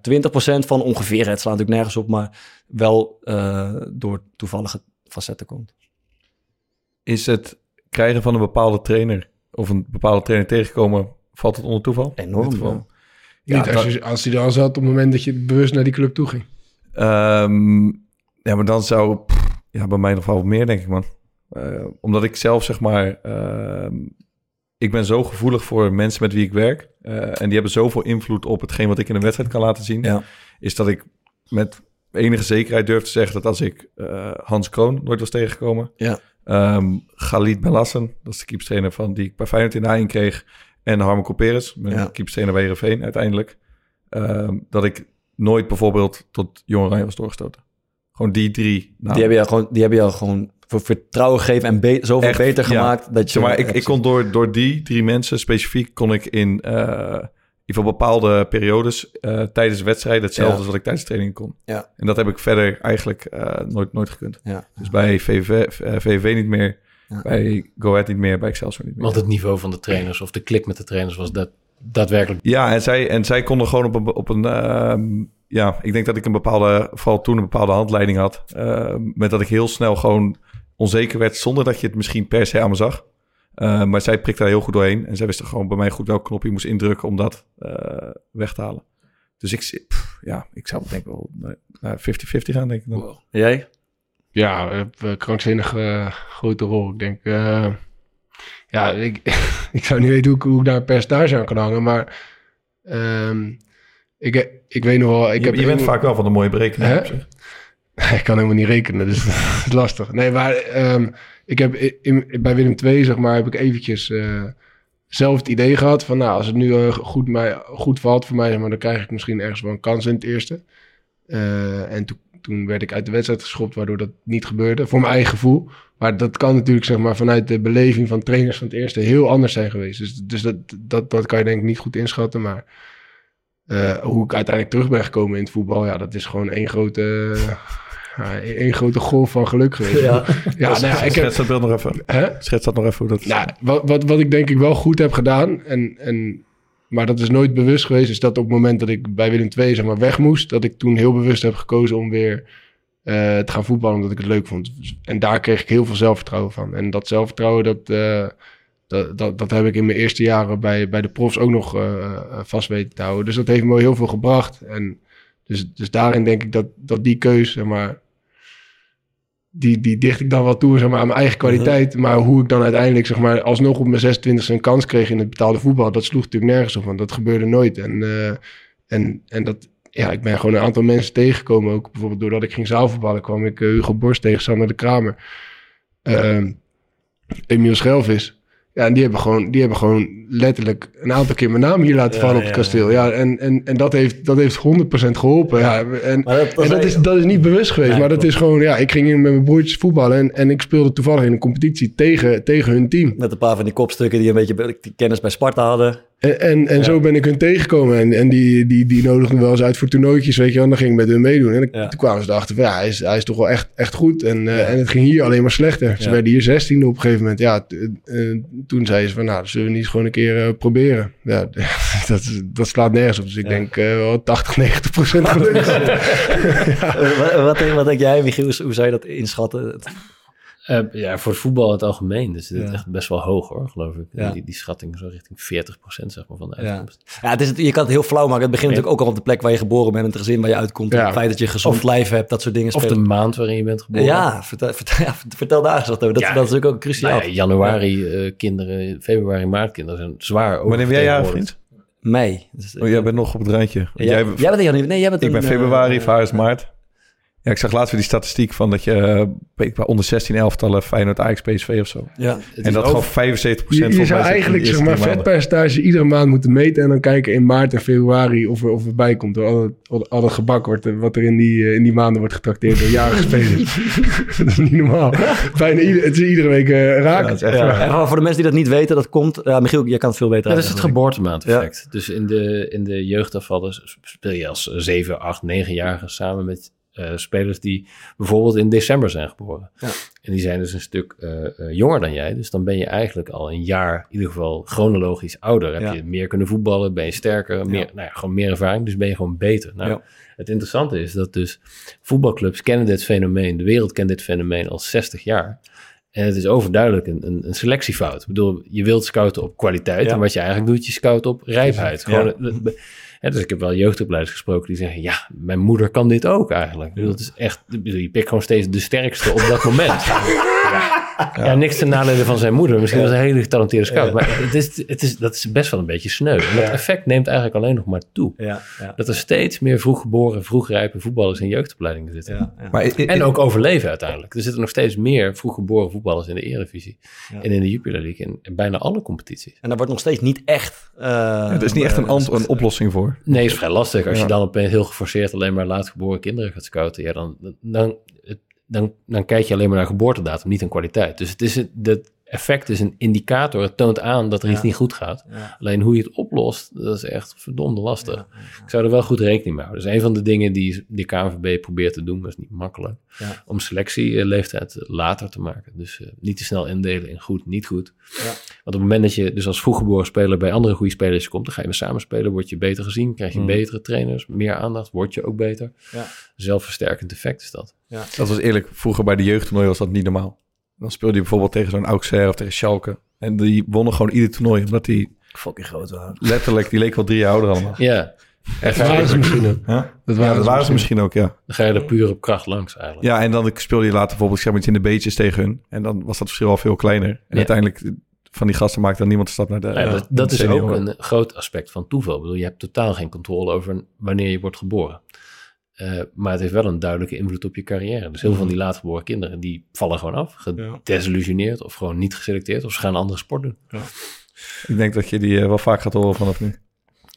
van ongeveer, het slaat natuurlijk nergens op, maar wel eh, door toevallige facetten komt. Is het krijgen van een bepaalde trainer of een bepaalde trainer tegenkomen, valt het onder toeval? Enorm, ja. Ja, Niet als, je, als hij er al zat op het moment dat je bewust naar die club toe ging. Ehm, ja, maar dan zou pff, ja, bij mij nog wel wat meer, denk ik, man. Eh, omdat ik zelf, zeg maar, ehm, ik ben zo gevoelig voor mensen met wie ik werk. eh, en die hebben zoveel invloed op hetgeen wat ik in een wedstrijd kan laten zien. Ja. Is dat ik met enige zekerheid durf te zeggen dat als ik eh, Hans Kroon nooit was tegengekomen. Ja. ehm, Galit Belassen, dat is de keepstrainer van die ik bij Feyenoord in de A1 kreeg. En Harmen Couperus, mijn Ja. keepstrainer bij Heerenveen uiteindelijk. ehm, dat ik nooit bijvoorbeeld tot Jong Oranje was doorgestoten. Gewoon die drie. Nou, Die hebben jou gewoon, die hebben jou gewoon voor vertrouwen gegeven en be- zoveel Echt, beter ja. gemaakt dat je... Maar, ik, ik kon door, door die drie mensen specifiek kon ik in eh, in ieder geval bepaalde periodes eh, tijdens wedstrijden hetzelfde Ja. als wat ik tijdens de training kon. Ja. En dat heb ik verder eigenlijk eh, nooit, nooit gekund. Ja. Dus bij VV, VVV niet meer, Ja. bij Go Ahead niet meer, bij Excelsior niet meer. Want het niveau van de trainers of de klik met de trainers was dat daadwerkelijk. Ja, en zij, en zij konden gewoon op een... Op een ehm, ja, ik denk dat ik een bepaalde, vooral toen een bepaalde handleiding had. ehm, met dat ik heel snel gewoon onzeker werd zonder dat je het misschien per se aan me zag. Eh, maar zij prikte daar heel goed doorheen. En zij wist er gewoon bij mij goed welke knop je moest indrukken om dat eh, weg te halen. Dus ik, pff, ja, ik zou denk ik wel naar- naar 50-50 gaan, denk ik dan. Jij? Ja, krankzinnig grote rol. Ik denk, eh, ja, ik, ik zou niet weten hoe ik, hoe ik daar een percentage aan kan hangen, maar ehm, ik, ik weet nog wel... Ik je heb je bent vaak wel van de mooie zich. Ik kan helemaal niet rekenen, dus dat is lastig. Nee, maar ehm, ik heb in, in- bij Willem II, zeg maar, heb ik eventjes eh, zelf het idee gehad van, nou, als het nu eh, goed, mij, goed valt voor mij, zeg maar, dan krijg ik misschien ergens wel een kans in het eerste. Eh, en toen toen werd ik uit de wedstrijd geschopt, waardoor dat niet gebeurde, voor mijn eigen gevoel. Maar dat kan natuurlijk, zeg maar, vanuit de beleving van trainers van het eerste heel anders zijn geweest. Dus, dus dat, dat, dat kan je denk ik niet goed inschatten, maar... eh, hoe ik uiteindelijk terug ben gekomen in het voetbal, ja, dat is gewoon één grote, ja, één grote golf van geluk geweest. Ja. ja, nou ja, ik heb, Schets dat beeld nog even. hè? Schets dat nog even hoe dat Nou, wat, wat, wat ik denk ik wel goed heb gedaan, en, en, maar dat is nooit bewust geweest, is dat op het moment dat ik bij Willem II zeg maar, weg moest, dat ik toen heel bewust heb gekozen om weer eh, te gaan voetballen, omdat ik het leuk vond. En daar kreeg ik heel veel zelfvertrouwen van. En dat zelfvertrouwen, dat, eh, dat, dat, dat heb ik in mijn eerste jaren bij, bij de profs ook nog eh, vast weten te houden. Dus dat heeft me heel veel gebracht. En dus, dus daarin denk ik dat, dat die keuze, zeg maar, die, die dicht ik dan wel toe zeg maar, aan mijn eigen kwaliteit. Maar hoe ik dan uiteindelijk zeg maar, alsnog op mijn 26 een kans kreeg in het betaalde voetbal, dat sloeg natuurlijk nergens op. Want dat gebeurde nooit. En, eh, en, en dat, ja, ik ben gewoon een aantal mensen tegengekomen. Ook bijvoorbeeld doordat ik ging zaalvoetballen, kwam ik Hugo Borst tegen, Sander de Kramer. Ehm Emiel Schelvis. Ja, en die hebben, gewoon, die hebben gewoon letterlijk een aantal keer mijn naam hier laten Ja, vallen op ja, het kasteel. Ja, en, en, en dat, heeft, dat heeft 100% geholpen. Ja, en, Maar dat, en dat is, dat is niet bewust geweest, maar dat klopt. is gewoon, ja, ik ging in met mijn broertjes voetballen en, en ik speelde toevallig in een competitie tegen, tegen hun team. Met een paar van die kopstukken die een beetje kennis bij Sparta hadden. En, en, en zo ben ik hun tegengekomen en, en die, die, die nodigden me wel eens uit voor toernooitjes, weet je wel, en dan ging ik met hun meedoen. En Ja. toen kwamen ze erachter van, ja, hij is, hij is toch wel echt, echt goed en, eh, en het ging hier alleen maar slechter. Ze Ja. werden hier 16 op een gegeven moment. Ja, t- eh, toen zei ze van, nou, zullen we niet eens gewoon een keer eh, proberen? Ja, dat, dat slaat nergens op. Dus ik Ja. denk eh, wel 80, 90 procent. Eh, wat, wat, denk- wat denk jij, Michiel? Hoe, hoe zou je dat inschatten? Eh, ja, voor het voetbal in het algemeen. Dus dit is Ja. echt best wel hoog hoor, geloof ik. Ja. Die, die schatting zo richting 40% zeg maar van de Ja. uitkomst. Ja, het is, je kan het heel flauw maken. Het begint natuurlijk ook al op de plek waar je geboren bent, het gezin waar je uitkomt. Ja. Het feit dat je gezond Of- lijf hebt, dat soort dingen Of de maand waarin je bent geboren. Ja, vertel, vertel, ja, vertel daar eens wat over. Dat, Ja. dat is natuurlijk ook cruciaal. Nou ja, januari eh, kinderen, februari, maart kinderen zijn zwaar Wanneer ben jij oververtegenwoordigd. vriend? Mei. Dus, Oh, jij bent nog op het randje. Ja, Jij, jij, bent in januari. Nee, jij bent ik ben in, februari, eh, Vaar is maart. Ja, ik zag laatst weer die statistiek van dat je eh, weet ik wel, onder 16 elftallen Feyenoord, Ajax, PSV of zo. Ja. En dat over- gewoon 75% Je, je zou eigenlijk zeg maar vetpercentage iedere maand moeten meten en dan kijken in maart en februari of er, of er bij komt. Door al het, al, al het gebak wordt, eh, wat er in die, eh, in die maanden wordt getrakteerd door jarige spelers. dat is niet normaal. Bijna ieder, het is iedere week eh, raak. Ja, en voor de mensen die dat niet weten, dat komt... Ja, Michiel, jij kan het veel beter Ja, dat is het uitleggen. geboortemaandeffect. Dus in de, in de jeugdafvallen speel je als 7, 8, 9-jarige samen met eh, spelers die bijvoorbeeld in december zijn geboren. Ja. En die zijn dus een stuk eh, eh, jonger dan jij. Dus dan ben je eigenlijk al een jaar, in ieder geval chronologisch ouder. Heb Ja. je meer kunnen voetballen, ben je sterker, meer, nou ja, gewoon meer ervaring. Dus ben je gewoon beter. Nou. Het interessante is dat dus voetbalclubs kennen dit fenomeen. De wereld kent dit fenomeen al 60 jaar. En het is overduidelijk een, een, een selectiefout. Ik bedoel, je wilt scouten op kwaliteit. En wat je eigenlijk doet, je scout op rijpheid. Gewoon, hè, dus ik heb wel jeugdopleiders gesproken die zeggen... ja, mijn moeder kan dit ook eigenlijk. Bedoel, het is echt, je pikt gewoon steeds de sterkste op dat moment. ja. Ja, niks ten nadele van zijn moeder. Misschien was hij een hele getalenteerde scout. Maar het is, het is, dat is best wel een beetje sneu. En dat effect neemt eigenlijk alleen nog maar toe. Ja, ja, Dat er steeds meer vroeggeboren, vroegrijpe voetballers in jeugdopleidingen zitten. ja, ja. Maar i- i- En ook overleven uiteindelijk. Er zitten nog steeds meer vroeggeboren voetballers in de Eredivisie. Ja. En in de Jupiler League. In, in bijna alle competities. En daar wordt nog steeds niet echt... eh, er is niet echt een, eh, ant- een oplossing voor. Nee, is vrij lastig. Als Ja. je dan opeens heel geforceerd alleen maar laatgeboren kinderen gaat scouten. Ja, dan, dan, dan, dan kijk je alleen maar naar geboortedatum, niet aan kwaliteit. Dus het is een, effect is een indicator. Het toont aan dat er iets niet goed gaat. Ja. Alleen hoe je het oplost, dat is echt verdomde lastig. Ik zou er wel goed rekening mee houden. Is een van de dingen die de KNVB probeert te doen. Dat is niet makkelijk. Om selectieleeftijd later te maken. Dus eh, niet te snel indelen in goed, niet goed. Ja. Want op het moment dat je dus als vroeggeboren speler bij andere goede spelers komt, dan ga je weer samen spelen, word je beter gezien, krijg je Mm. betere trainers, meer aandacht, word je ook beter. Ja. Zelfversterkend effect is dat. Dat was eerlijk, vroeger bij de jeugdtoernooi was dat niet normaal. Dan speelde je bijvoorbeeld tegen zo'n Auxerre of tegen Schalke. En die wonnen gewoon ieder toernooi, omdat die Fucking groot waren. letterlijk, die leek wel drie jaar ouder allemaal. Ja, Echt Dat waren ze misschien ook. Ja, Dat ja, dat waren ze misschien ook, ja. dan ga je er puur op kracht langs eigenlijk. Ja, en dan speelde je later bijvoorbeeld zeg maar, iets in de beetjes tegen hun. En dan was dat verschil al veel kleiner. En Ja. uiteindelijk, van die gasten maakte dan niemand de stap naar de ja, ja, dat, dat de is ook een groot aspect van toeval. Ik bedoel, je hebt totaal geen controle over wanneer je wordt geboren. Eh, maar het heeft wel een duidelijke invloed op je carrière. Dus heel veel van die laatgeboren kinderen, die vallen gewoon af. Gedesillusioneerd of gewoon niet geselecteerd. Of ze gaan een andere sport doen. Ik denk dat je die eh, wel vaak gaat horen vanaf nu.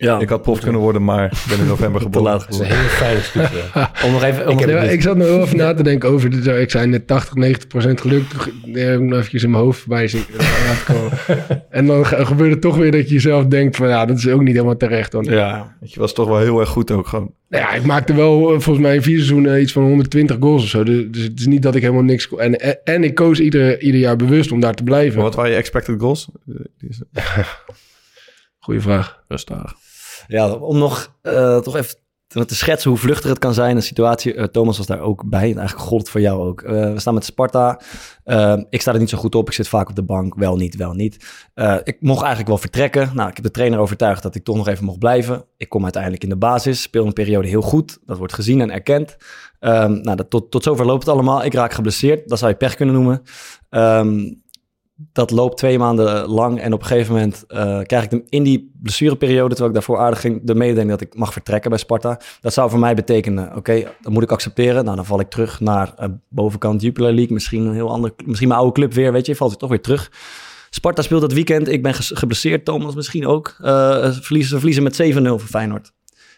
Ja, Ik had prof kunnen worden, maar ik ben in november geboren. laat Dat is een hele fijne studie. om nog even... Om Ik, heb, even- ik zat nog heel even na te denken over, dit, ik zei net 80, 90 procent geluk. Eventjes in mijn hoofd voorbij zien laten komen. En dan ge- gebeurt het toch weer dat je jezelf denkt van ja, dat is ook niet helemaal terecht. Want Ja, je was toch wel heel erg goed ook gewoon. Nou ja, ik maakte wel eh, volgens mij in vier seizoenen iets van 120 goals of zo. Dus, dus het is niet dat ik helemaal niks... En, en, en ik koos ieder, ieder jaar bewust om daar te blijven. Maar wat waren je expected goals? Die is Goeie vraag. rustig. Ja, om nog eh, toch even te, schetsen hoe vluchtig het kan zijn. Een situatie, eh, Thomas was daar ook bij. En eigenlijk gold het voor jou ook. Eh, we staan met Sparta. Eh, ik sta er niet zo goed op. Ik zit vaak op de bank. Wel niet, wel niet. Ik mocht eigenlijk wel vertrekken. Nou, ik heb de trainer overtuigd dat ik toch nog even mocht blijven. Ik kom uiteindelijk in de basis. Speel een periode heel goed. Dat wordt gezien en erkend. Ehm, nou, dat, tot, tot zover loopt het allemaal. Ik raak geblesseerd. Dat zou je pech kunnen noemen. Ehm, dat loopt twee maanden lang. En op een gegeven moment eh, krijg ik in die blessureperiode, terwijl ik daarvoor aardig ging, de mededeling dat ik mag vertrekken bij Sparta. Dat zou voor mij betekenen, oké, dat moet ik accepteren. Nou, dan val ik terug naar eh, bovenkant Jupiler League. Misschien een heel ander, misschien mijn oude club weer, weet je. Valt ik toch weer terug. Sparta speelt dat weekend. Ik ben geblesseerd, Thomas misschien ook. Eh, verliezen, ze verliezen met 7-0 voor Feyenoord.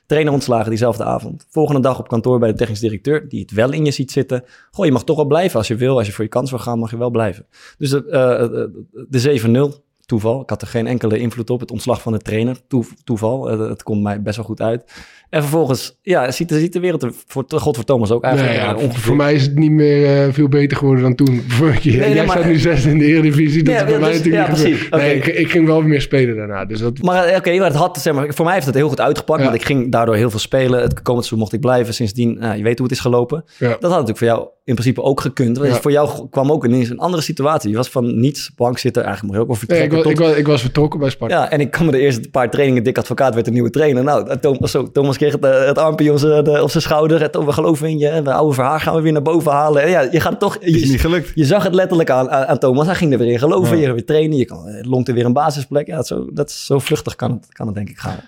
Trainer ontslagen diezelfde avond. Volgende dag op kantoor bij de technisch directeur, die het wel in je ziet zitten. Goh, je mag toch wel blijven als je wil. Als je voor je kans wil gaan, mag je wel blijven. Dus de, eh, eh, de 7-0, toeval. Ik had er geen enkele invloed op. Het ontslag van de trainer, toe- toeval. Eh, het komt mij best wel goed uit. En vervolgens, ja, ziet de, ziet de wereld er voor God voor Thomas ook eigenlijk ja, eh, ongeveer. voor mij is het niet meer eh, veel beter geworden dan toen. Keer. nee, Jij staat nu zesde in de Eredivisie. Dat Ja, is bij mij dus- natuurlijk ja. Nee, ik, ik ging wel meer spelen daarna. Dus dat, Maar eh, oké, maar het had, zeg maar, voor mij heeft het heel goed uitgepakt. Want ik ging daardoor heel veel spelen. Het komend seizoen mocht ik blijven. Sindsdien, nou, je weet hoe het is gelopen. Dat had natuurlijk voor jou in principe ook gekund. Want. Voor jou kwam ook ineens een andere situatie. Je was van niets bank zitten. Eigenlijk moet je ook wel Nee, ik, vertrekken. was, tot- ik, was, ik was vertrokken bij Sparta. ja, en ik kwam de eerste paar trainingen. Dik advocaat werd een nieuwe trainer. Nou, Thomas, zo, Thomas kreeg het, eh, het armpje op zijn, op zijn schouder. Het, we geloven in je. En we oude verhaal gaan we weer naar boven halen. En ja, je gaat toch... Is Je, niet gelukt. je zag het letterlijk aan, aan, Thomas. Hij ging er weer in geloven. Ja. Je gaat weer trainen. Je kan, eh, longt er weer een basisplek. Ja, zo, dat is zo vluchtig kan het, kan het denk ik gaan.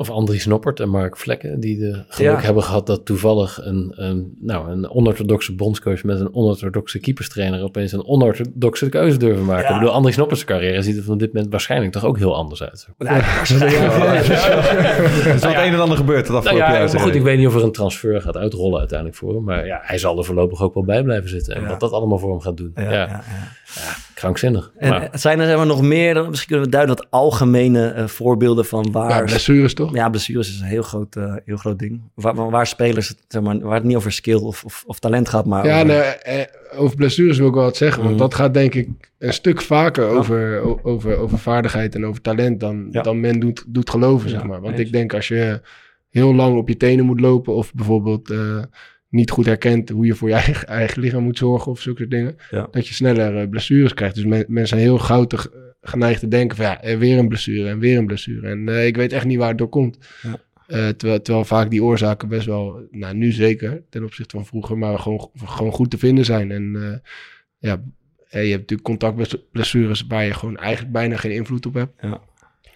Of Andries Noppert en Mark Vlekken, die de geluk Ja. hebben gehad dat toevallig een, een, nou, een onorthodoxe bondscoach met een onorthodoxe keeperstrainer opeens een onorthodoxe keuze durven maken. Ja. Ik bedoel, Andries Noppert's carrière ziet er van dit moment waarschijnlijk toch ook heel anders uit. Er is wel het een en ander gebeurd het Nou afgelopen ja, jaar. maar goed, ik. weet niet of er een transfer gaat uitrollen uiteindelijk voor hem. Maar ja, hij zal er voorlopig ook wel bij blijven zitten. En Ja. wat dat allemaal voor hem gaat doen. Ja, Ja, ja, ja. Krankzinnig. En maar, zijn er zeg maar, nog meer, dan misschien kunnen we duiden wat algemene eh, voorbeelden van waar... Ja, blessures toch? Ja, blessures is een heel groot, eh, heel groot ding. Waar, waar- spelers, het, zeg maar, waar het niet over skill of, of, of talent gaat, maar Ja, over- nee, eh, over blessures wil ik wel wat zeggen. Want Mhm. dat gaat denk ik een stuk vaker over, over, over vaardigheid en over talent dan, Ja. dan men doet, doet geloven, Ja, zeg maar. Want eens. ik denk als je heel lang op je tenen moet lopen of bijvoorbeeld eh, niet goed herkent hoe je voor je eigen, eigen lichaam moet zorgen of zulke soort dingen, Ja. dat je sneller eh, blessures krijgt. Dus men- mensen zijn heel gauw te, g- geneigd te denken van ja, eh, weer een blessure en weer een blessure. En eh, ik weet echt niet waar het door komt. Ja. Eh, terwijl, terwijl vaak die oorzaken best wel, nou nu zeker, ten opzichte van vroeger, maar gewoon, gewoon goed te vinden zijn. En eh, ja, eh, je hebt natuurlijk contactblessures waar je gewoon eigenlijk bijna geen invloed op hebt. Ja.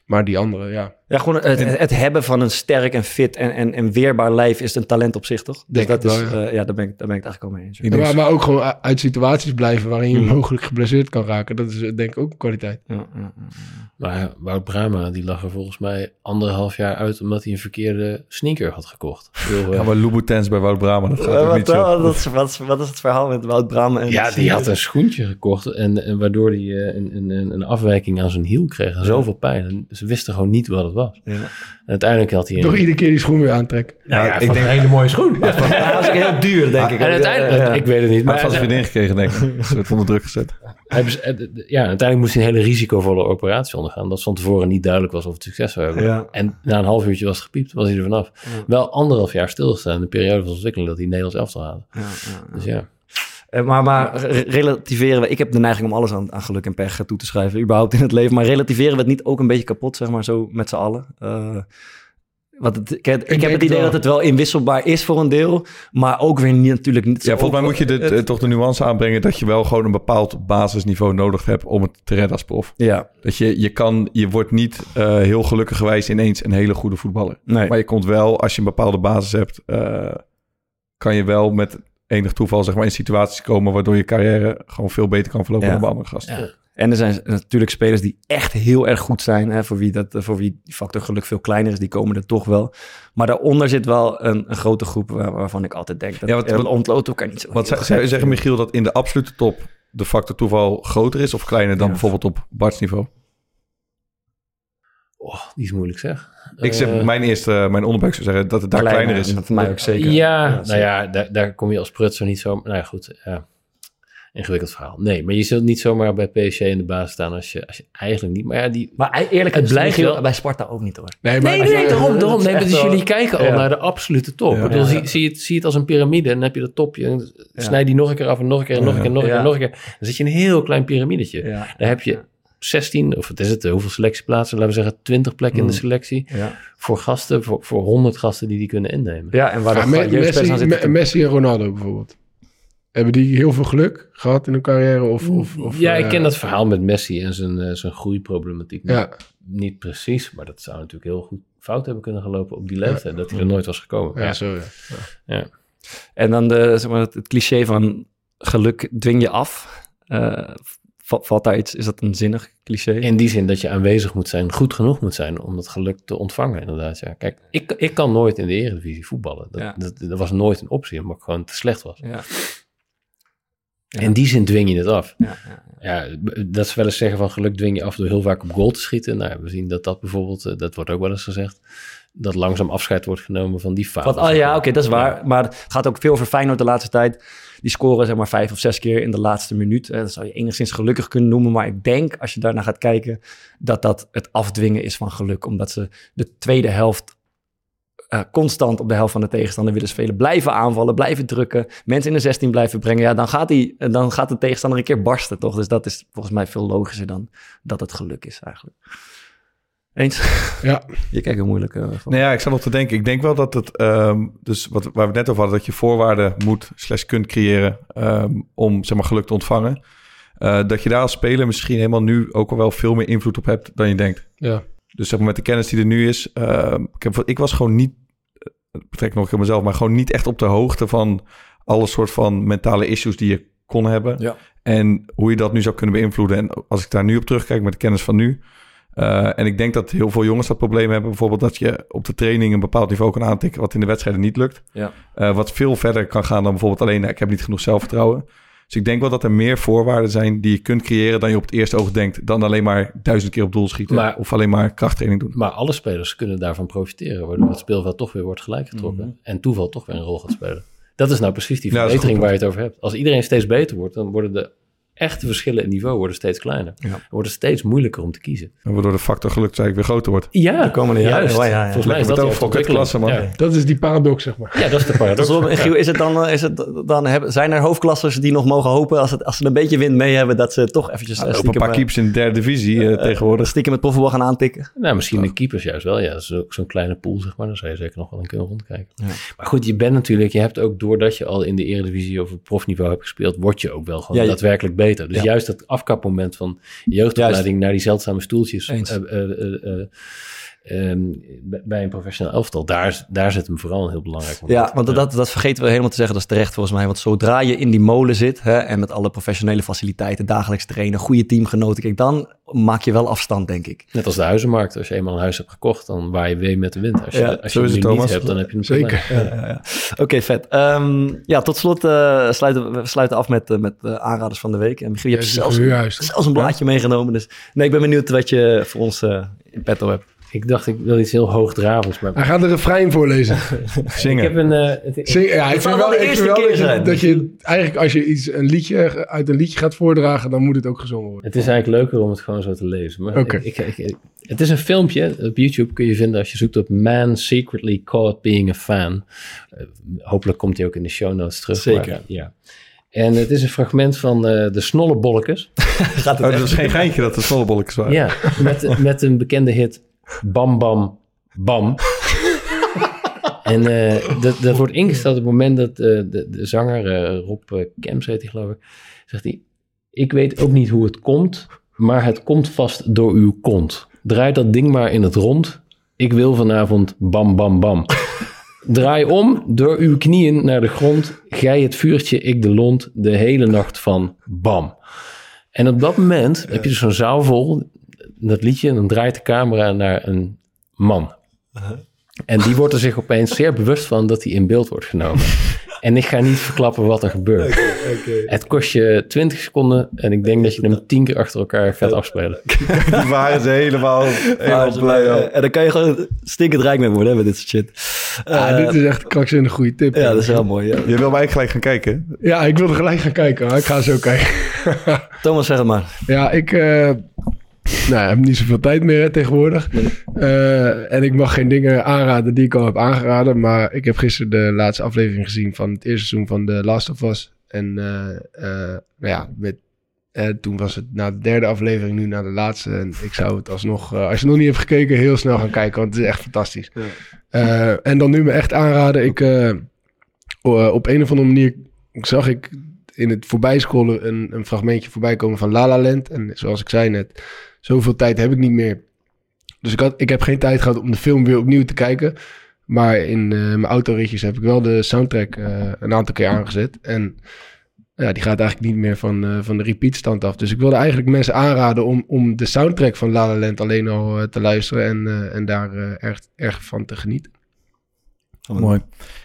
Maar die andere, ja. Ja, gewoon het, het, het hebben van een sterk en fit en, en, en weerbaar lijf is een talent op zich, toch? Dus Denk dat is, wel, ja. eh, ja, daar ben, ik, daar ben ik het eigenlijk al mee eens. Maar, maar ook gewoon uit situaties blijven waarin je Mm. mogelijk geblesseerd kan raken. Dat is denk ik ook een kwaliteit. Ja, ja, ja. maar Wout Brama, die lag er volgens mij anderhalf jaar uit omdat hij een verkeerde sneaker had gekocht. Bedoel, eh, Ja, maar Louboutins bij Wout Brama, dat gaat ook wat, niet zo. wat, is- wat, is- wat is het verhaal met Wout Brama? En Ja, die had een schoentje gekocht en, en waardoor hij eh, een, een, een, een afwijking aan zijn hiel kreeg en zoveel pijn. En ze wisten gewoon niet wat het was. Ja. En uiteindelijk had hij een... Toch iedere keer die schoen weer aantrekken. Nou ja, ik ik denk een hele mooie schoen. Hij was heel duur, denk ik. En uiteindelijk, Ja, ja. ik weet het niet, Maar maar het van zijn vriendin gekregen, denk ik. Ze werd onder druk gezet. eh, ja, uiteindelijk moest hij een hele risicovolle operatie ondergaan. Dat van tevoren niet duidelijk was of het succes zou hebben. Ja. En na een half uurtje was het gepiept, was hij er vanaf. Wel anderhalf jaar stilgestaan in de periode van ontwikkeling dat hij Nederlands elftal ja. Dus ja. Eh, Maar, maar re- relativeren we... Ik heb de neiging om alles aan, aan geluk en pech toe te schrijven, überhaupt in het leven. Maar relativeren we het niet ook een beetje kapot, zeg maar, zo met z'n allen? Eh, het, ik, ik heb het idee wel. dat het wel inwisselbaar is voor een deel, maar ook weer niet, natuurlijk niet. Ja, volgens mij moet je de, Het- eh, toch de nuance aanbrengen dat je wel gewoon een bepaald basisniveau nodig hebt om het te redden als prof. Ja, Dat je, je kan, je wordt niet eh, heel gelukkigerwijs ineens een hele goede voetballer. nee. Maar je komt wel, als je een bepaalde basis hebt, eh, kan je wel met enig toeval zeg maar in situaties komen waardoor je carrière gewoon veel beter kan verlopen Ja. dan bij andere gasten. Ja. En er zijn natuurlijk spelers die echt heel erg goed zijn. Hè, voor, wie dat, voor wie die factor geluk veel kleiner is, die komen er toch wel. Maar daaronder zit wel een, een grote groep waar- waarvan ik altijd denk... Dat, Ja, wat- wat- ontloot kan niet zo zij zeggen. Michiel dat in de absolute top de factor toeval groter is of kleiner dan Ja. bijvoorbeeld op Bart's niveau? Oh, die is moeilijk zeg. Ik zeg, Eh, mijn eerste, mijn onderbuik zou zeggen dat het daar kleiner, is. Voor mij ook zeker. Ja, nou ja, daar, daar kom je als prutser niet zo... Nou ja, goed. Ja. Ingewikkeld verhaal. Nee, maar je zult niet zomaar bij PSG in de baas staan als je, als je eigenlijk niet... Maar ja, die... Maar hij- eerlijk, Het blijft wel- bij Sparta ook niet hoor. Nee, maar Nee, nee, nee, daarom, daarom. Nee, dus jullie kijken al Ja. naar de absolute top. Ja. Ik bedoel, Ja. zie, zie, je het, zie je het als een piramide en dan heb je dat topje. En snijd die nog een keer af en nog een keer en nog een keer, nog een keer, Ja. nog een keer. Dan zit je in een heel klein piramidetje. Ja. Daar heb je 16, of wat is het, hoeveel selectieplaatsen? Laten we zeggen 20 plekken in de Mm. selectie. Ja. Voor gasten, voor, voor 100 gasten die die kunnen innemen. ja, en waar Ja, de Me- jeugdspelers aan Messi, zitten. Me- Messi en Ronaldo bijvoorbeeld. Hebben die heel veel geluk gehad in hun carrière? Of, of, of, ja, ik eh, ken dat verhaal met Messi en zijn, eh, zijn groeiproblematiek. niet- Ja, Niet precies, maar dat zou natuurlijk heel goed fout hebben kunnen gelopen op die leeftijd. Dat hij er nooit was gekomen. ja, Ja. zo ja. En dan de, zeg maar, het, het cliché van geluk dwing je af. Eh, valt daar iets, is dat een zinnig cliché? In die zin dat je aanwezig moet zijn, goed genoeg moet zijn om dat geluk te ontvangen, inderdaad. Ja. Kijk, ik, ik kan nooit in de Eredivisie voetballen. Dat, Ja. dat, dat was nooit een optie, omdat ik gewoon te slecht was. Ja. Ja. In die zin dwing je het af. Ja, ja. Ja, dat ze wel eens zeggen van geluk dwing je af door heel vaak op goal te schieten. Nou, we zien dat dat bijvoorbeeld, eh, dat wordt ook wel eens gezegd, dat langzaam afscheid wordt genomen van die fase. Oh ja, oké, dat is waar. Maar het gaat ook veel over Feyenoord de laatste tijd. Die scoren zeg maar vijf of zes keer in de laatste minuut. Eh, Dat zou je enigszins gelukkig kunnen noemen. Maar ik denk, als je daarnaar gaat kijken, dat dat het afdwingen is van geluk. Omdat ze de tweede helft eh, constant op de helft van de tegenstander willen spelen. Blijven aanvallen, blijven drukken. Mensen in de 16 blijven brengen. Ja, dan gaat, die, eh, dan gaat de tegenstander een keer barsten, toch? Dus dat is volgens mij veel logischer dan dat het geluk is eigenlijk. Eens? Ja. Je kijkt er moeilijk van. Nou ja, ik zat nog te denken. Ik denk wel dat het, ehm, dus wat, waar we het net over hadden, dat je voorwaarden moet slash kunt creëren ehm, om zeg maar geluk te ontvangen. Eh, dat je daar als speler misschien helemaal nu ook al wel veel meer invloed op hebt dan je denkt. Ja. Dus zeg maar met de kennis die er nu is. ehm, ik, heb, ik was gewoon niet, eh, betrek nog op mezelf, maar gewoon niet echt op de hoogte van alle soort van mentale issues die je kon hebben. Ja. En hoe je dat nu zou kunnen beïnvloeden. En als ik daar nu op terugkijk met de kennis van nu. Eh, en ik denk dat heel veel jongens dat probleem hebben. Bijvoorbeeld dat je op de training een bepaald niveau kan aantikken. wat in de wedstrijden niet lukt. Ja. Eh, wat veel verder kan gaan dan bijvoorbeeld alleen. nou, ik heb niet genoeg zelfvertrouwen. Dus ik denk wel dat er meer voorwaarden zijn die je kunt creëren. dan je op het eerste oog denkt. dan alleen maar duizend keer op doel schieten. Maar- of alleen maar krachttraining doen. Maar alle spelers kunnen daarvan profiteren, waardoor het speelveld toch weer wordt gelijk getrokken en toeval toch weer een rol gaat spelen. Dat is nou precies die verbetering waar je het over hebt. Als iedereen steeds beter wordt, dan worden de echte verschillen in niveau worden steeds kleiner. Ja. Dan wordt het steeds moeilijker om te kiezen. En waardoor de factor geluk eigenlijk weer groter wordt. Ja, De komende jaren. juist. Oh, ja, ja. Volgens mij is dat met over kutklasse, man. Ja. Dat is die paradox, zeg maar. ja, dat is de paradox. Dus Giel, is het dan, eh, is het dan hebben, zijn er hoofdklassers die nog mogen hopen... als, het, als ze een beetje wind mee hebben... dat ze toch eventjes eh, Ook een paar eh, keepers in de derde divisie eh, tegenwoordig. stiekem het profvoetbal gaan aantikken? Nou, misschien de keepers juist wel. Ja, dat is ook zo'n kleine pool, zeg maar. Daar zou je zeker nog wel in kunnen rondkijken. Ja. Maar goed, je bent natuurlijk... Je hebt ook, doordat je al in de eredivisie of op profniveau hebt gespeeld... word je ook wel gewoon Ja, je- daadwerkelijk beter. Dus Ja. juist dat afkapmoment van jeugdopleiding... naar die zeldzame stoeltjes Eens. eh, eh, eh, eh, ehm, bij- een professioneel elftal... Daar, daar zit hem vooral een heel belangrijk moment. Ja, want dat, dat vergeten we helemaal te zeggen. Dat is terecht volgens mij. Want zodra je in die molen zit... Hè, en met alle professionele faciliteiten... dagelijks trainen, goede teamgenoten... Kijk, dan maak je wel afstand, denk ik. Net als de huizenmarkt. Als je eenmaal een huis hebt gekocht, dan waai je weer met de wind. Als je, Ja, als je hem het, nu niet hebt, dan heb je een Zeker. probleem. Oké, vet. Ehm, ja, tot slot eh, sluiten we sluiten af met, eh, met de aanraders van de week. En Michiel, je hebt Ja, zelfs, zelfs een blaadje meegenomen. Dus nee, ik ben benieuwd wat je voor ons eh, in petto hebt. Ik dacht, ik wil iets heel hoogdravends. Maar Hij gaat de refrein voorlezen. ik Zingen. heb een... eh, het- Zing, ja, ik vind wel de ik vind dat, je, dat je eigenlijk als je iets, een liedje uit een liedje gaat voordragen, dan moet het ook gezongen worden. Het is eigenlijk leuker om het gewoon zo te lezen. Maar Oké. ik, ik, ik- het is een filmpje. Op YouTube kun je vinden als je zoekt op Man Secretly Caught Being a Fan. Eh, hopelijk komt hij ook in de show notes terug. Zeker. maar, ja. En het is een fragment van eh, de Snollebolletjes. Gaat het Oh, dat is geen geintje dat het snollebolletjes waren. Ja, met, met een bekende hit Bam Bam Bam. en eh, dat, dat wordt ingesteld op het moment dat eh, de, de zanger, eh, Rob Kemps heet hij geloof ik, zegt hij... Ik weet ook niet hoe het komt, maar het komt vast door uw kont. Draai dat ding maar in het rond. Ik wil vanavond bam bam bam. Draai om, door uw knieën naar de grond. Gij het vuurtje, ik de lont, de hele nacht van bam. En op dat moment heb je dus zo'n zaal vol, dat liedje, en dan draait de camera naar een man. En die wordt er zich opeens zeer bewust van dat hij in beeld wordt genomen. En ik ga niet verklappen wat er gebeurt. Het kost je 20 seconden en ik denk dat je hem tien keer achter elkaar gaat afspelen. Die waren ze helemaal, helemaal blij en dan kan je gewoon stinkend rijk mee worden hè, met dit soort shit. Ja, Eh, dit is echt een krankzinnig goede tip. ja, dat is wel mooi. Ja. Je wil mij gelijk gaan kijken. Ja, ik wilde gelijk gaan kijken. maar Ik ga zo kijken. Thomas, zeg het maar. Ja, ik eh, nou, heb niet zoveel tijd meer hè, tegenwoordig. Eh, en ik mag geen dingen aanraden die ik al heb aangeraden. Maar ik heb gisteren de laatste aflevering gezien van het eerste seizoen van The Last of Us. En eh, eh, nou ja, met, toen was het na de derde aflevering, nu naar de laatste. En ik zou het alsnog, als je nog niet hebt gekeken, heel snel gaan kijken. Want het is echt fantastisch. En dan nu me echt aanraden. Ik, op een of andere manier zag ik in het voorbijscrollen een, een fragmentje voorbij komen van La La Land. En zoals ik zei net, zoveel tijd heb ik niet meer. Dus ik, had, ik heb geen tijd gehad om de film weer opnieuw te kijken. Maar in eh, mijn autoritjes heb ik wel de soundtrack eh, een aantal keer aangezet. En ja, die gaat eigenlijk niet meer van, eh, van de repeat stand af. Dus ik wilde eigenlijk mensen aanraden om, om de soundtrack van La La Land alleen al te luisteren. En, en daar erg, erg van te genieten. Mooi.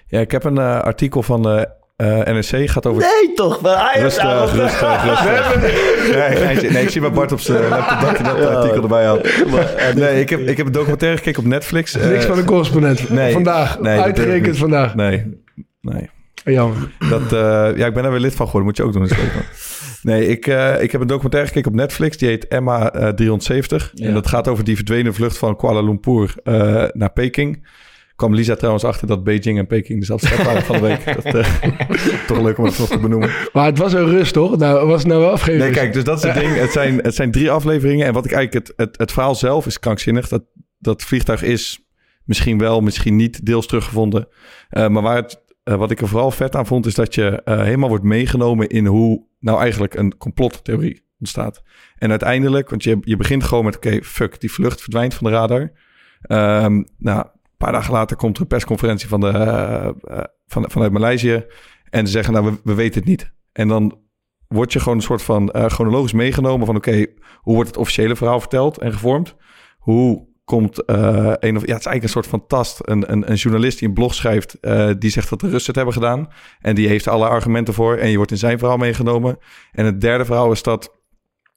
Ja, ik heb een artikel van de eh, NRC. Gaat over Nee, toch? Maar hij heeft Rustig, rustig, rustig. Nee, nee, ik zie bij Bart op zijn laptop dat hij dat Ja, artikel erbij had. Maar- Nee, ik heb, ik heb een documentaire gekeken op Netflix. eh, Niks van een correspondent. nee. vandaag. Nee, Uitgerekend vandaag. Nee, nee. Jammer. Dat, eh, ja, ik ben daar weer lid van geworden. Moet je ook doen. Nee, ik, eh, ik heb een documentaire gekeken op Netflix. Die heet Emma eh, 370. Ja. En dat gaat over die verdwenen vlucht van Kuala Lumpur eh, naar Peking. Kwam Lisa trouwens achter dat Beijing en Peking dezelfde stad waren van de week. Dat, eh, toch leuk om het nog te benoemen. Maar het was een rust, toch? Nou, was het nou wel afgegeven? Nee, kijk, dus dat is het ding. Het zijn, het zijn drie afleveringen. En wat ik eigenlijk... Het, het, het verhaal zelf is krankzinnig. Dat, dat vliegtuig is misschien wel, misschien niet deels teruggevonden. Eh, maar waar het, eh, wat ik er vooral vet aan vond... is dat je helemaal wordt meegenomen in hoe nou eigenlijk een complottheorie ontstaat. En uiteindelijk, want je, je begint gewoon met... oké, fuck, die vlucht verdwijnt van de radar. Ehm, nou, paar dagen later komt er een persconferentie van de, eh, eh, van, vanuit Maleisië. En ze zeggen, nou, we, we weten het niet. En dan word je gewoon een soort van eh, chronologisch meegenomen van... oké, hoe wordt het officiële verhaal verteld en gevormd? Hoe komt een of... Ja, het is eigenlijk een soort van tast. Een, een, een journalist die een blog schrijft... die zegt dat de Russen het hebben gedaan. En die heeft alle argumenten voor. En je wordt in zijn verhaal meegenomen. En het derde verhaal is dat...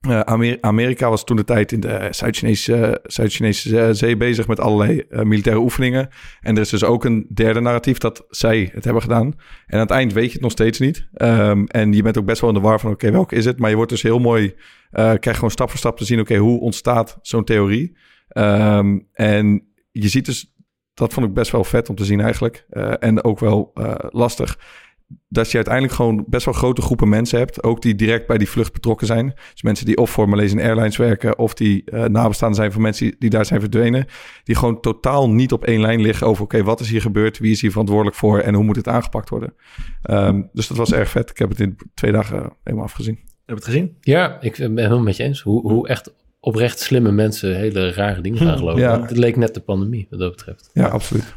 eh, Amer- Amerika was toen de tijd in de Zuid-Chinese eh, zee bezig met allerlei eh, militaire oefeningen. En er is dus ook een derde narratief dat zij het hebben gedaan. En aan het eind weet je het nog steeds niet. Ehm, en je bent ook best wel in de war van, oké, welke is het? Maar je wordt dus heel mooi, eh krijg gewoon stap voor stap te zien, oké, hoe ontstaat zo'n theorie? Ehm, en je ziet dus, dat vond ik best wel vet om te zien eigenlijk. En ook wel lastig. Dat je uiteindelijk gewoon best wel grote groepen mensen hebt. Ook die direct bij die vlucht betrokken zijn. Dus mensen die of voor Malaysian Airlines werken. Of die eh nabestaanden zijn van mensen die, die daar zijn verdwenen. Die gewoon totaal niet op één lijn liggen over... oké, wat is hier gebeurd? Wie is hier verantwoordelijk voor? En hoe moet het aangepakt worden? Ehm, dus dat was erg vet. Ik heb het in twee dagen helemaal afgezien. Heb je het gezien? Ja, ik ben het helemaal met je eens. Hoe, hoe echt oprecht slimme mensen hele rare dingen gaan geloven. Ja. Het leek net de pandemie, wat dat betreft. Ja, absoluut.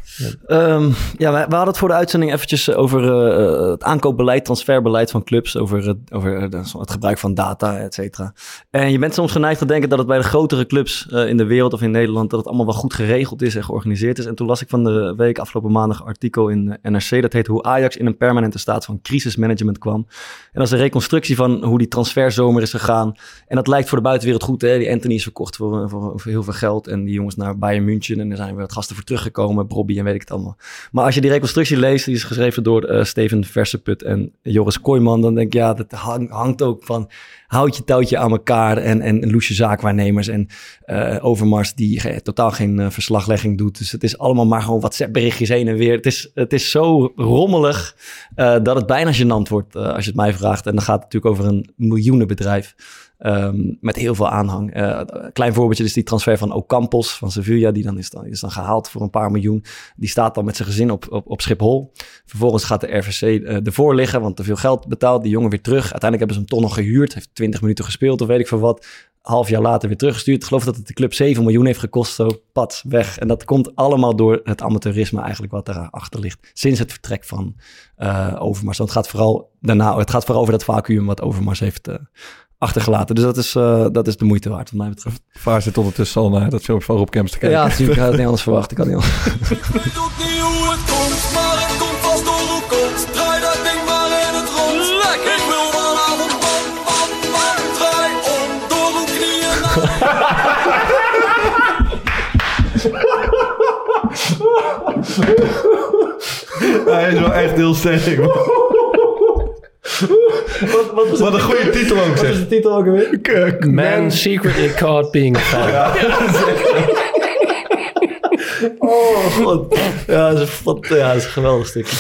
Ehm, ja, we, we hadden het voor de uitzending eventjes over eh, het aankoopbeleid, transferbeleid van clubs, over, het- over eh, het gebruik van data, et cetera. En je bent soms geneigd te denken dat het bij de grotere clubs eh, in de wereld of in Nederland, dat het allemaal wel goed geregeld is en georganiseerd is. En toen las ik van de week, afgelopen maandag, een artikel in eh, NRC, dat heet hoe Ajax in een permanente staat van crisismanagement kwam. En dat is een reconstructie van hoe die transferzomer is gegaan. En dat lijkt voor de buitenwereld goed, hè. Die Anthony is verkocht voor, voor, voor heel veel geld en die jongens naar Bayern München en er zijn weer wat gasten voor teruggekomen, Bobby en weet ik het allemaal. Maar als je die reconstructie leest, die is geschreven door eh, Steven Verseput en Joris Kooijman, dan denk ik, ja, dat hang- hangt ook van houd je touwtje aan elkaar en, en loesje zaakwaarnemers en eh, Overmars die totaal geen eh, verslaglegging doet. Dus het is allemaal maar gewoon WhatsApp berichtjes heen en weer. Het is, het is zo rommelig dat het bijna gênant wordt als je het mij vraagt. En dan gaat het natuurlijk over een miljoenenbedrijf. Ehm, met heel veel aanhang. Een klein voorbeeldje is die transfer van Ocampos van Sevilla. Die dan is, dan is dan gehaald voor een paar miljoen. Die staat dan met zijn gezin op, op, Schiphol. Vervolgens gaat de RVC eh, ervoor liggen, want te veel geld betaald. Die jongen weer terug. Uiteindelijk hebben ze hem toch nog gehuurd. Heeft 20 minuten gespeeld of weet ik veel wat. Half jaar later weer teruggestuurd. Ik geloof dat het de club 7 miljoen heeft gekost. Zo, pad, weg. En dat komt allemaal door het amateurisme eigenlijk wat erachter ligt. Sinds het vertrek van eh, Overmars. Want het gaat vooral daarna, het gaat vooral over dat vacuüm wat Overmars heeft achtergelaten. Dus dat is, eh, dat is de moeite waard wat mij betreft. Vaar zit ondertussen al naar dat filmpje van Rob Kemps te kijken. Ja, natuurlijk. Ik had het niet anders verwacht. Ik had het niet anders. doet niet hoe het komt, maar het komt vast door hoe komt. Draai dat ding maar in het rond. Lekker. Ik wil vanavond bam, bam, bam. Draai om door hoe knieën naar Hij is wel echt heel sterk. Wat een goede titel ook zeg. de titel ook weer? Man secretly caught being a fan. Oh, god. Ja, dat is, een fant- ja, dat is een geweldig stukje.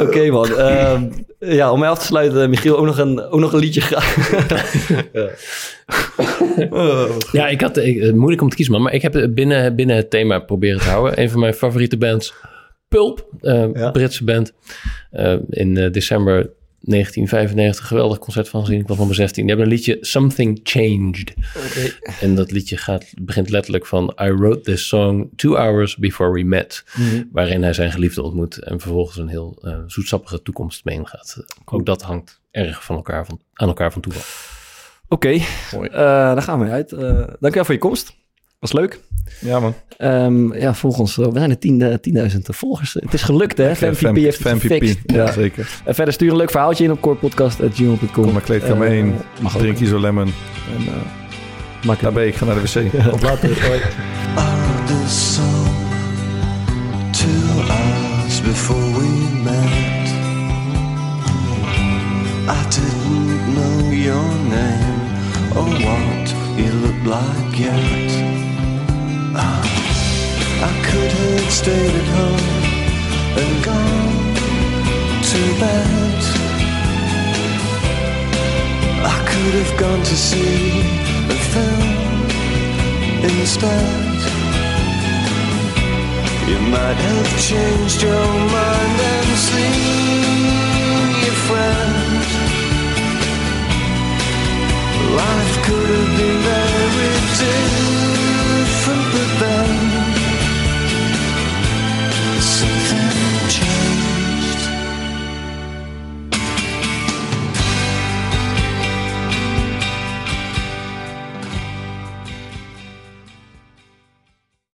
Oké, man. Ehm, ja, om mij af te sluiten, Michiel, ook nog een, ook nog een liedje graag. ja. Ja, ik had ik, eh, moeilijk om te kiezen, man. Maar ik heb het binnen, binnen het thema proberen te houden. Een van mijn favoriete bands, Pulp, eh, Ja. Britse band. Eh, in eh, december 1995 geweldig concert van gezien. Ik was van mijn 16. Die hebben een liedje Something Changed. En dat liedje gaat, begint letterlijk van... I wrote this song two hours before we met. Waarin hij zijn geliefde ontmoet. En vervolgens een heel eh, zoetsappige toekomst mee ingaat. Ook dat hangt erg van elkaar van, aan elkaar van toeval. Oké, eh, daar gaan we uit. Eh dankjewel voor je komst. Was leuk. Ja man. Ehm, ja, volg ons. We zijn er 10.000 10.000 volgers. Het is gelukt, hè? FanVP heeft het FanVP, gefixt. Ja, Ja. zeker. En verder stuur een leuk verhaaltje in op courepodcast.gmail.com. Kom naar kleedkamer Eh, 1. mag. Drink Isolemon. En, eh, maak Daar het. ben ik. Ik ga naar de wc. Tot later. Hoi. Your name or what you looked like yet. I, I could have stayed at home and gone to bed. I could have gone to see a film instead. You might have changed your mind and seen your friend. Life could have been.